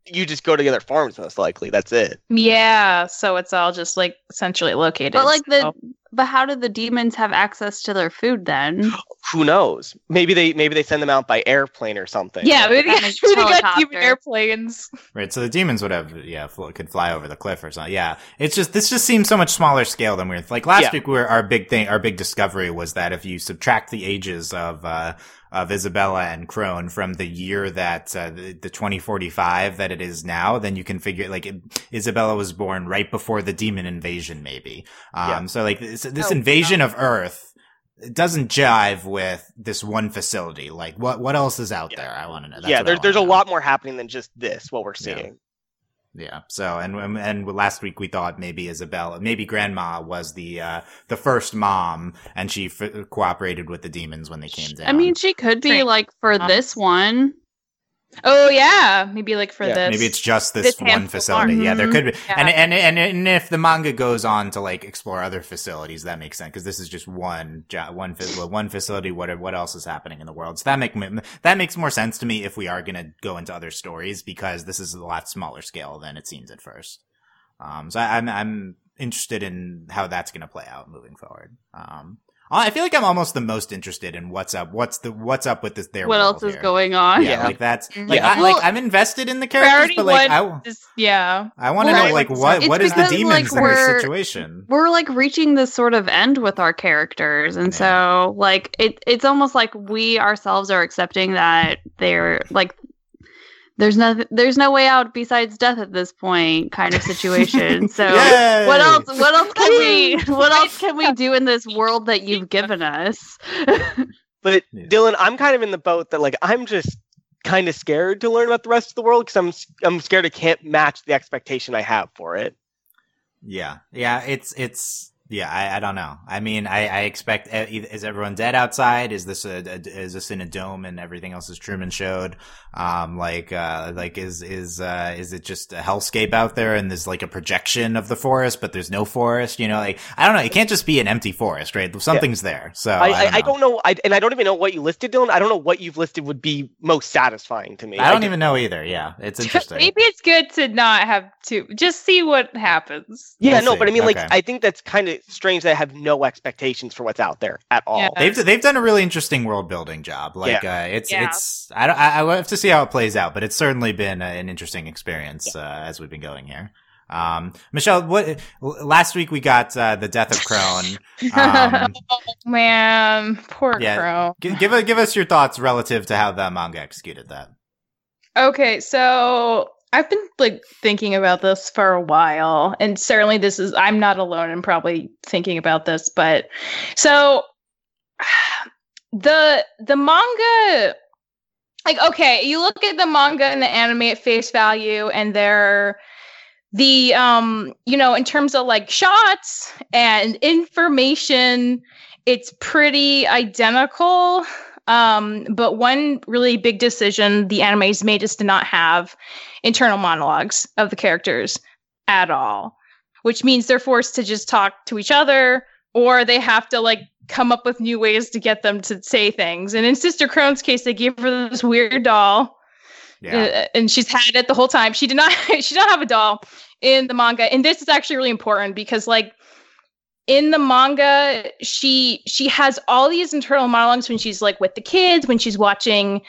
you just go to the other farms most likely. That's it. Yeah, so it's all just like centrally located. But like so. the but how did the demons have access to their food then? Who knows? Maybe they maybe they send them out by airplane or something. Yeah, maybe they <laughs> got demon airplanes. Right, so the demons would have yeah fl- could fly over the cliff or something. Yeah, it's just this just seems so much smaller scale than we are like last yeah. week. We were, our big thing, our big discovery was that if you subtract the ages of uh, of Isabella and Krone from the year that uh, the, the 2045 that it is now, then you can figure like it, Isabella was born right before the demon invasion, maybe. Um, yeah. so like this, this oh, invasion of Earth it doesn't jive with this one facility. Like what what else is out yeah. there? I want to know. That's yeah, there's there's know. a lot more happening than just this. What we're seeing. Yeah. So, and and last week we thought maybe Isabella, maybe Grandma was the uh, the first mom, and she f- cooperated with the demons when they came down. I mean, she could be like for this one. Oh yeah, maybe like for yeah. this. Maybe it's just this, this one facility. Mm-hmm. Yeah, there could be. Yeah. And, and and and if the manga goes on to like explore other facilities, that makes sense because this is just one one one facility. What what else is happening in the world? So that make that makes more sense to me if we are going to go into other stories because this is a lot smaller scale than it seems at first. Um, so I, I'm I'm interested in how that's going to play out moving forward. Um, I feel like I'm almost the most interested in what's up. What's the what's up with this? Their what else is here. going on? Yeah, yeah. like that's mm-hmm. like yeah. I, like I'm invested in the characters, but like I is, yeah, I want to well, know like what what is the demons like, in this situation? We're like reaching this sort of end with our characters, and yeah. so like it it's almost like we ourselves are accepting that they're like there's no there's no way out besides death at this point kind of situation. <laughs> So what else what else can we <laughs> what else can we do in this world that you've <laughs> given us? But dylan i'm kind of in the boat that like i'm just kind of scared to learn about the rest of the world because i'm i'm scared i can't match the expectation i have for it. Yeah. Yeah it's it's yeah, I, I don't know. I mean, I, I expect uh, is everyone dead outside? Is this a, a, is this in a dome and everything else is Truman showed? Um, like uh, like is is uh, is it just a hellscape out there and there's like a projection of the forest, but there's no forest? You know, like I don't know. It can't just be an empty forest, right? Something's yeah. there. So I, I, don't I, don't know. I, and I don't even know what you listed, Dylan. I don't know what you've listed would be most satisfying to me. I don't even know either. Yeah, it's <laughs> interesting. Maybe it's good to not have to just see what happens. Yeah, we'll no, see. but I mean, okay. like I think that's kind of say strange that have no expectations for what's out there at all. Yeah. They've they've done a really interesting world building job. Like uh, it's Yeah. it's I don't I, I have to see how it plays out, but it's certainly been a- an interesting experience uh, as we've been going here. Um, Michelle, what last week we got uh, the death of Krone. <laughs> Um, Man, poor Yeah. Crow. g- give a- give us your thoughts relative to how the manga executed that. Okay, so I've been like thinking about this for a while, and certainly this is I'm not alone in probably thinking about this, but so <sighs> the the manga like okay, you look at the manga and the anime at face value and they're the um you know in terms of like shots and information it's pretty identical um, but one really big decision the animes made is to not have internal monologues of the characters at all, which means they're forced to just talk to each other or they have to like come up with new ways to get them to say things. And in Sister Krone's case, they gave her this weird doll Yeah, uh, and she's had it the whole time. She did not. <laughs> she did not have a doll in the manga, and this is actually really important because, like, in the manga, she she has all these internal monologues when she's like with the kids, when she's watching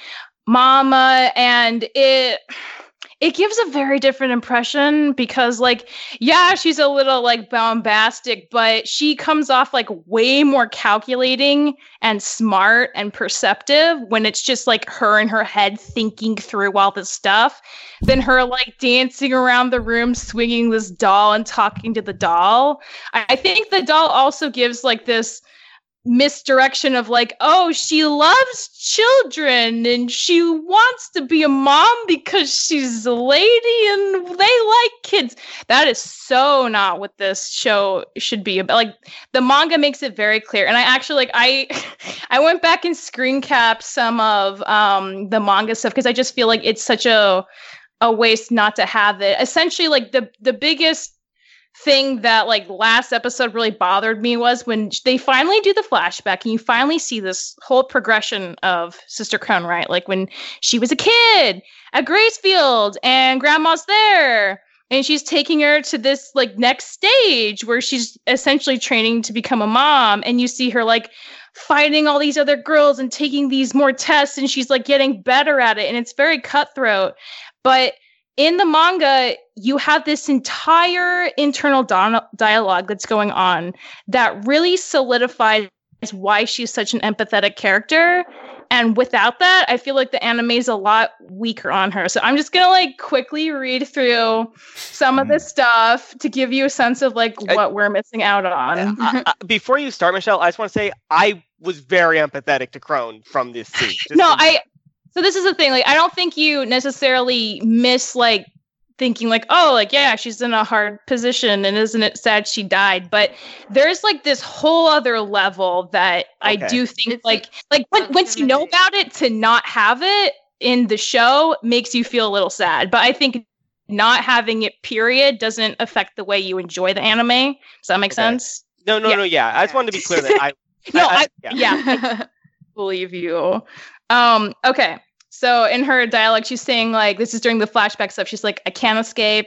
Mama, and it it gives a very different impression because like yeah she's a little like bombastic but she comes off like way more calculating and smart and perceptive when it's just like her in her head thinking through all this stuff than her like dancing around the room swinging this doll and talking to the doll. I, I think the doll also gives like this misdirection of like oh she loves children and she wants to be a mom because she's a lady and they like kids. That is so not what this show should be about. Like the manga makes it very clear. And i actually like i <laughs> i went back and screen capped some of um the manga stuff because i just feel like it's such a a waste not to have it. Essentially like the the biggest thing that like last episode really bothered me was when they finally do the flashback and you finally see this whole progression of Sister Krone, right? Like when she was a kid at Gracefield and grandma's there and she's taking her to this like next stage where she's essentially training to become a mom and you see her like fighting all these other girls and taking these more tests and she's like getting better at it and it's very cutthroat but in the manga, you have this entire internal dialogue that's going on that really solidifies why she's such an empathetic character. And without that, I feel like the anime is a lot weaker on her. So I'm just gonna like quickly read through some of this stuff to give you a sense of like I- what we're missing out on. Uh, uh, before you start, Michelle, I just want to say I was very empathetic to Krone from this scene. <laughs> No, I. So this is the thing. Like, I don't think you necessarily miss like thinking like, oh, like yeah, she's in a hard position, and isn't it sad she died? But there's like this whole other level that I do think It's like like when, once you know about it, to not have it in the show makes you feel a little sad. But I think not having it period doesn't affect the way you enjoy the anime. Does that make Okay. sense? no, no, yeah. no. Yeah, I just wanted to be clear that I. <laughs> No, I- I- I, yeah, <laughs> believe you. Um, okay. So in her dialogue, she's saying like this is during the flashback stuff. She's like, I can't escape.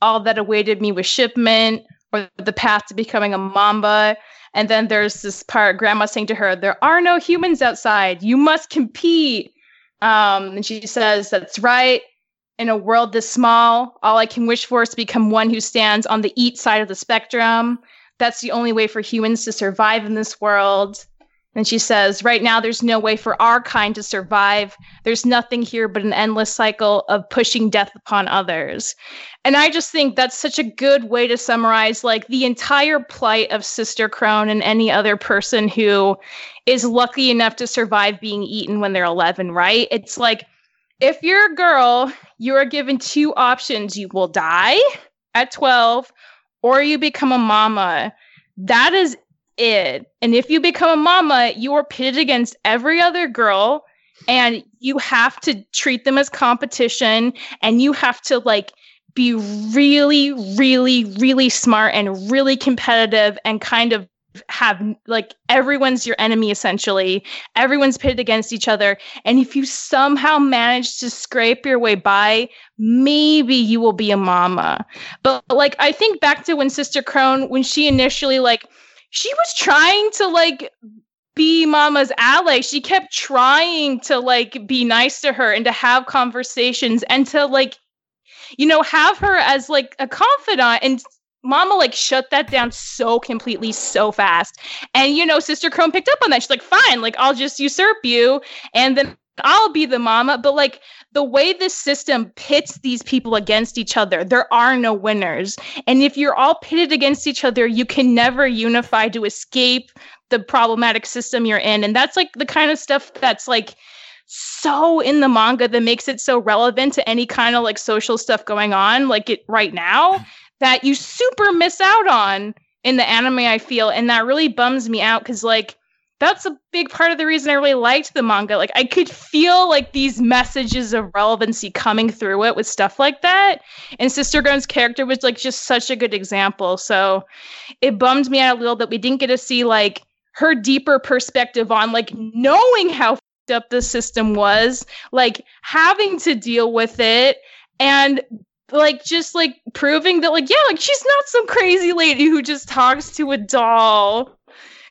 All that awaited me was shipment or the path to becoming a mamba. And then there's this part, grandma saying to her, There are no humans outside. You must compete. Um, and she says, That's right. In a world this small, all I can wish for is to become one who stands on the eat side of the spectrum. That's the only way for humans to survive in this world. And she says, Right now, there's no way for our kind to survive. There's nothing here but an endless cycle of pushing death upon others. And I just think that's such a good way to summarize like the entire plight of Sister Krone and any other person who is lucky enough to survive being eaten when they're 11, right? It's like if you're a girl, you are given two options. You will die at 12 or you become a mama. That is it. And if you become a mama, you are pitted against every other girl and you have to treat them as competition and you have to like be really really really smart and really competitive and kind of have like everyone's your enemy essentially. Everyone's pitted against each other. And if you somehow manage to scrape your way by maybe you will be a mama. But like i think back to when sister Krone when she initially like she was trying to like be mama's ally she kept trying to like be nice to her and to have conversations and to like you know have her as like a confidant and Mama like shut that down so completely so fast. And you know, Sister Krone picked up on that. She's like, fine, like I'll just usurp you and then I'll be the mama. But like the way this system pits these people against each other, there are no winners. And if you're all pitted against each other, you can never unify to escape the problematic system you're in. And that's like the kind of stuff that's like so in the manga that makes it so relevant to any kind of like social stuff going on like it right now that you super miss out on in the anime, I feel. And that really bums me out because, like, that's a big part of the reason I really liked the manga. Like, I could feel like these messages of relevancy coming through it with stuff like that. And Sister Krone's character was like just such a good example. So it bummed me out a little that we didn't get to see like her deeper perspective on like knowing how up the system was, like having to deal with it and like just like proving that like yeah like she's not some crazy lady who just talks to a doll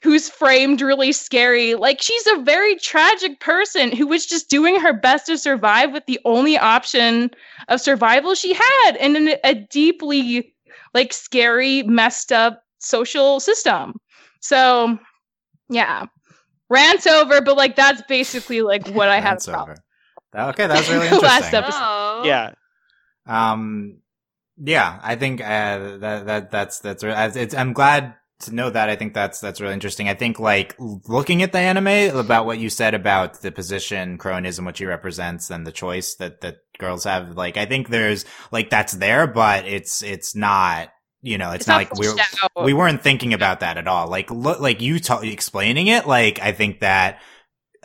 who's framed really scary like she's a very tragic person who was just doing her best to survive with the only option of survival she had in an, a deeply like scary messed up social system so yeah rants over but like that's basically like what i had over. okay that's really <laughs> interesting last episode oh. yeah um, yeah, I think uh, that that that's that's it's. I'm glad to know that. I think that's that's really interesting. I think like looking at the anime about what you said about the position Krone and what she represents and the choice that that girls have. Like I think there's like that's there, but it's it's not you know, it's, it's not, not, like we're, we weren't thinking about that at all. Like, look, like you t- explaining it, like, I think that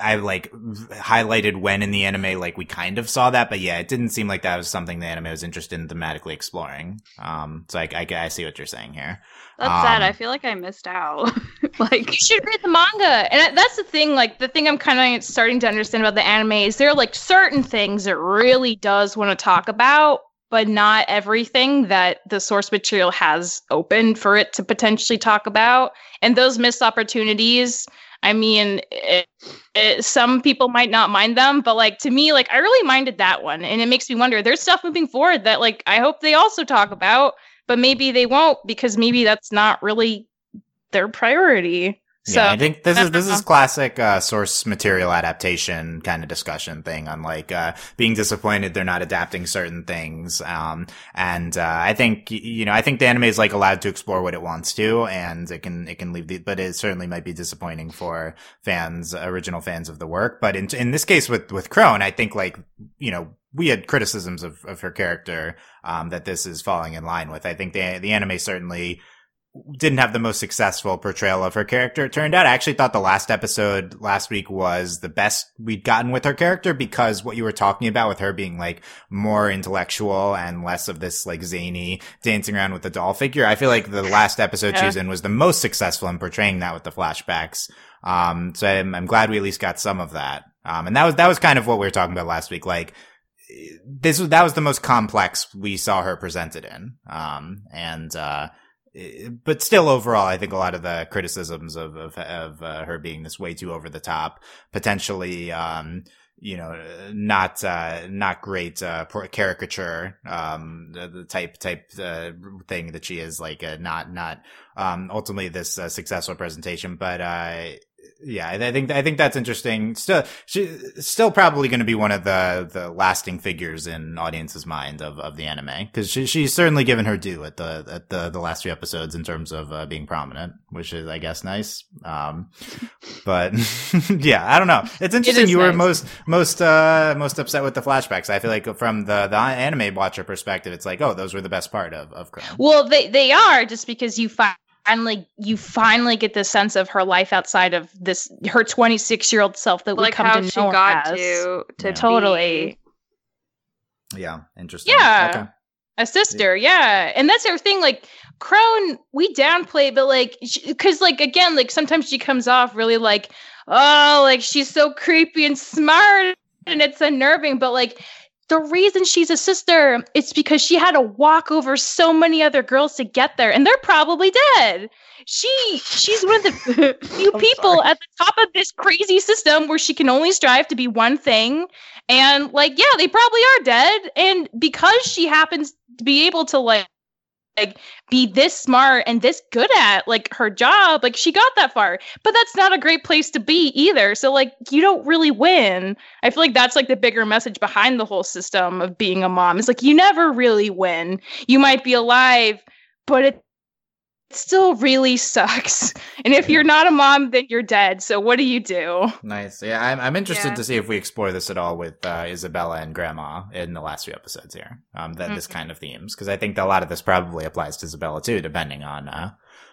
I like highlighted when in the anime, like we kind of saw that, but yeah, it didn't seem like that was something the anime was interested in thematically exploring. Um, so I, I, I see what you're saying here. That's um, sad. I feel like I missed out. <laughs> like you should read the manga, and that's the thing. Like the thing I'm kind of starting to understand about the anime is there are like certain things it really does want to talk about, but not everything that the source material has open for it to potentially talk about, and those missed opportunities I mean, it, it, some people might not mind them, but like to me, like I really minded that one, and it makes me wonder. There's stuff moving forward that like I hope they also talk about, but maybe they won't because maybe that's not really their priority. So yeah, I think this is this is classic uh, source material adaptation kind of discussion thing on like uh, being disappointed they're not adapting certain things. Um, and uh, I think you know I think the anime is like allowed to explore what it wants to, and it can it can leave the but it certainly might be disappointing for fans, original fans of the work. But in in this case with with Krone, I think like you know we had criticisms of, of her character um, that this is falling in line with. I think the the anime certainly didn't have the most successful portrayal of her character. It turned out I actually thought the last episode last week was the best we'd gotten with her character because what you were talking about with her being like more intellectual and less of this like zany dancing around with the doll figure. I feel like the last episode yeah. she was in was the most successful in portraying that with the flashbacks. Um, so I'm, I'm glad we at least got some of that. Um, and that was, that was kind of what we were talking about last week. Like, this was, that was the most complex we saw her presented in. Um, and, uh, but still overall i think a lot of the criticisms of of, of uh, her being this way too over the top potentially um you know not uh not great uh caricature um the, the type type uh, thing that she is like uh, not not um ultimately this uh, successful presentation but yeah, I think I think that's interesting. Still, she's still probably going to be one of the the lasting figures in audience's mind of, of the anime because she, she's certainly given her due at the at the the last few episodes in terms of uh, being prominent, which is I guess nice. Um, <laughs> but <laughs> yeah, I don't know. It's interesting. It you nice. were most most uh most upset with the flashbacks. I feel like from the the anime watcher perspective, it's like oh, those were the best part of of Krone. Well, they they are just because you find finally you finally get the sense of her life outside of this her 26 year old self that like we come how to she got as. to to yeah. totally yeah interesting yeah okay. A sister, yeah. And that's her thing. Like, Krone, we downplay, but like, because, like, again, like, sometimes she comes off really like, oh, like, she's so creepy and smart and it's unnerving. But like, the reason she's a sister is because she had to walk over so many other girls to get there, and they're probably dead. She she's one of the <laughs> few people sorry. at the top of this crazy system where she can only strive to be one thing. And like, yeah, they probably are dead. And because she happens to be able to like like be this smart and this good at like her job like she got that far. But that's not a great place to be either. So like you don't really win. I feel like that's like the bigger message behind the whole system of being a mom. Is like you never really win. You might be alive but it still really sucks. <laughs> And if you're not a mom, then you're dead. So what do you do? Nice. Yeah, I'm, I'm interested yeah. to see if we explore this at all with uh, Isabella and Grandma in the last few episodes here. Um, that mm-hmm. this kind of themes because I think a lot of this probably applies to Isabella too, depending on uh,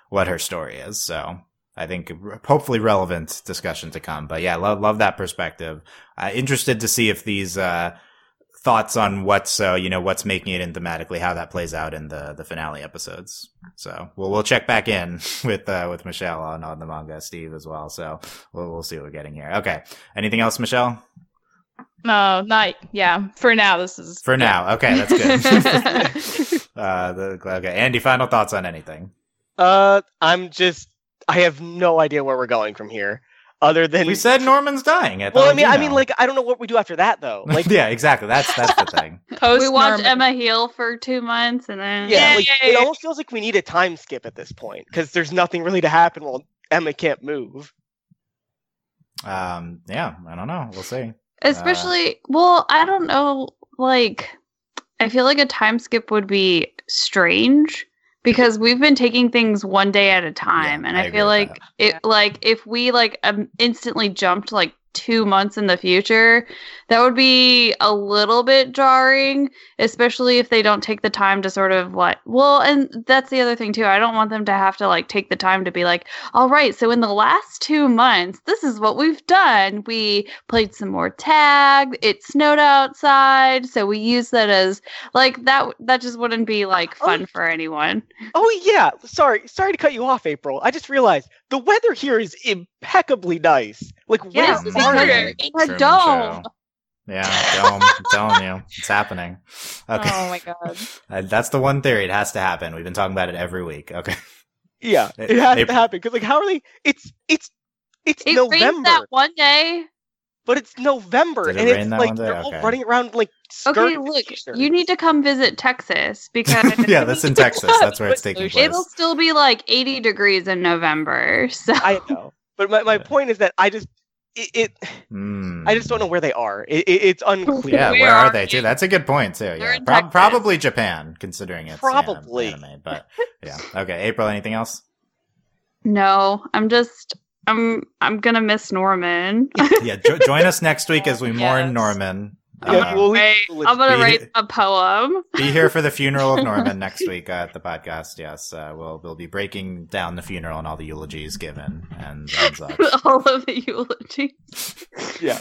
what her story is. So I think hopefully relevant discussion to come. But yeah, love love that perspective. Uh, interested to see if these uh, thoughts on what's uh, you know what's making it in thematically how that plays out in the the finale episodes. So we'll we'll check back in <laughs> with uh, with Michelle on on the manga, Steve as well. So we'll we'll see what we're getting here. Okay, anything else, Michelle? No, not yeah. For now, this is for yeah. now. Okay, that's good. <laughs> <laughs> uh, the, okay, Andy, final thoughts on anything? Uh, I'm just I have no idea where we're going from here other than we said Norman's dying. At well, I mean, I mean, like I don't know what we do after that though. <laughs> Like, yeah, exactly. That's that's the thing. <laughs> Post we watched Emma heal for two months, and then yeah, like, it almost feels like we need a time skip at this point because there's nothing really to happen while Emma can't move. Um. Yeah, I don't know. We'll see. Especially, uh, well, I don't know. Like, I feel like a time skip would be strange because we've been taking things one day at a time yeah, and i, I feel like it like if we like um, instantly jumped like two months in the future, that would be a little bit jarring, especially if they don't take the time to sort of like, well, and that's the other thing too. I don't want them to have to like take the time to be like, all right, so in the last two months, this is what we've done. We played some more tag, it snowed outside, so we use that as like that, that just wouldn't be like oh, fun oh, for anyone. Oh, yeah. Sorry, sorry to cut you off, April. I just realized the weather here is impeccably nice. Like, yes, what is harder? It's a dome. Yeah, dome. I'm telling you, it's happening. <laughs> Okay. Oh my god. <laughs> Uh, that's the one theory. It has to happen. We've been talking about it every week. Okay. Yeah, it, <laughs> it has to happen because, like, how are they? It's it's it's it November. that one day but it's November it and it's like they're okay. all running around like okay. Look, you need to come visit Texas <laughs> because yeah, that's in <laughs> Texas. That's where it's taking place. It'll still be like 80 degrees in November. So I know, but my, my point is that I just it, it mm. I just don't know where they are. It, it, it's unclear. Yeah, where, where are, are they too? That's a good point too. Yeah, Pro- probably Japan, considering it's probably anime. But yeah, okay. April, anything else? No, I'm just I'm I'm gonna miss Norman. yeah, jo- <laughs> join us next week as we mourn Norman. Uh, we'll, I'm gonna write a poem. be here for the funeral of Norman <laughs> next week at the podcast. Yes, uh, we'll we'll be breaking down the funeral and all the eulogies given and, and <laughs> all of the eulogies. yeah,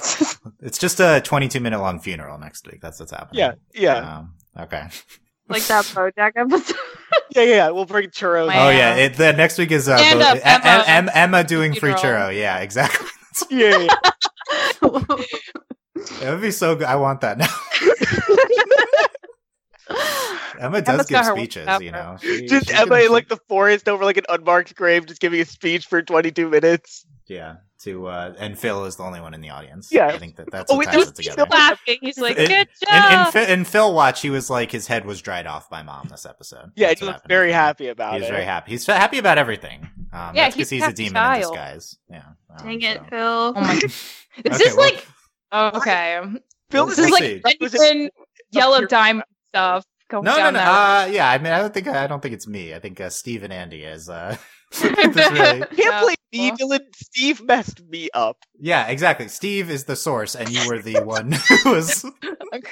it's just a 22 minute long funeral next week. That's what's happening. Yeah, yeah. Um, okay. Like that <laughs> BoJack episode. yeah, yeah, we'll bring churros. Oh yeah, it, the next week is uh, Bo- Emma, Emma, Emma, Emma doing free churro. Yeah, exactly. <laughs> yeah. yeah. it would be so good. I want that now. <laughs> Emma does Emma's give speeches, you know. She, just she Emma can... in like the forest over like an unmarked grave, just giving a speech for 22 minutes. Yeah, to uh, and Phil is the only one in the audience. Yeah, I think that that's oh, what ties it together. laughing. He's like, "Good in, job." In, in, in, Phil watch, he was like, his head was dried off by mom this episode. Yeah, he was very happy about he it. He's very happy. He's happy about everything. Um, yeah, because he's, he's a demon child. in disguise. Yeah. Um, Dang it, so. Phil. Oh my. <laughs> Is okay, this well, like? Oh, okay. Phil, is like genuine yellow diamond stuff. no, no, no. Uh, yeah, I mean, I don't think I don't think it's me. I think uh, Steve and Andy is. Uh, really... Can't play me, Dylan. Steve messed me up. Yeah, exactly. Steve is the source, and you were the <laughs> one who was.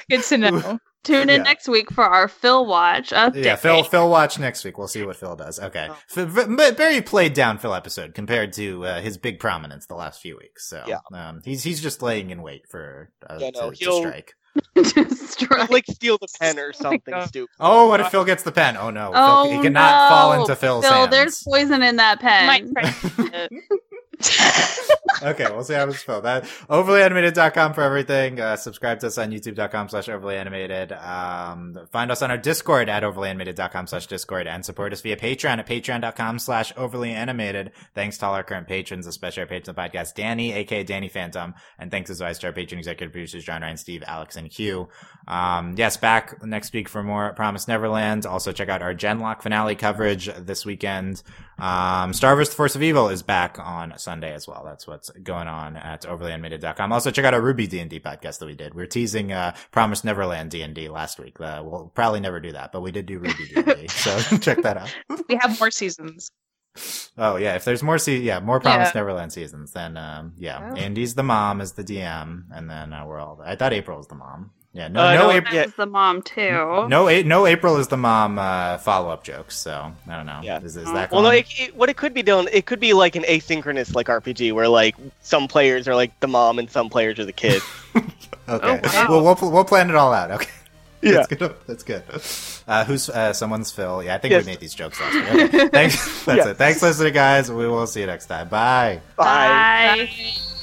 Good to know. Tune in yeah. next week for our Phil watch. Update. Yeah, Phil. Phil watch next week. We'll see what Phil does. Okay, oh. very played down Phil episode compared to uh, his big prominence the last few weeks. So yeah, um, he's he's just laying in wait for uh, yeah, no, to, to strike. <laughs> strike. like steal the pen or <laughs> Oh something God. stupid. Oh, what if Phil gets the pen? Oh no, Oh, Phil, he oh, cannot fall into Phil's Phil, hands. there's poison in that pen. <laughs> To- <laughs> okay, we'll see how it's spelled. That overlyanimated.com for everything. Uh, subscribe to us on youtube.com slash overlyanimated. Um, find us on our Discord at overlyanimated.com slash Discord and support us via Patreon at patreon.com slash overlyanimated. Thanks to all our current patrons, especially our patrons of the podcast, Danny, aka Danny Phantom, and thanks as always to our patron executive producers, John Ryan, Steve, Alex, and Hugh. Um, yes, back next week for more Promise Neverland. Also check out our gen:LOCK finale coverage this weekend. Um, Star. The Force of Evil is back on Sunday as well. That's what's going on at overlyanimated.com. Also check out our RWBY D&D podcast that we did. We are teasing, uh, Promise Neverland D&D last week. Uh, we'll probably never do that, but we did do RWBY D&D. <laughs> so <laughs> check that out. we have more seasons. Oh yeah, if there's more se- yeah, more Promise Yeah. Neverland seasons, then um yeah, Oh. Andy's the mom is the DM, and then uh, we're all. I thought April was the mom. Yeah, no, Uh, no, no, April. is the mom too. No, no, April is the mom. Uh, follow up jokes. So I don't know. Yeah. Is, is that Well, no, it, it- what it could be doing, it could be like an asynchronous like RPG where like some players are like the mom and some players are the kid. <laughs> okay. Oh, wow. Well, we'll we'll plan it all out. Okay. Yeah. That's good. That's good. Uh, who's uh, someone's Phil? Yeah, I think Yes. we made these jokes last week. Okay. <laughs> Thanks. That's Yeah. it. Thanks, listening, guys. We will see you next time. Bye. Bye. Bye.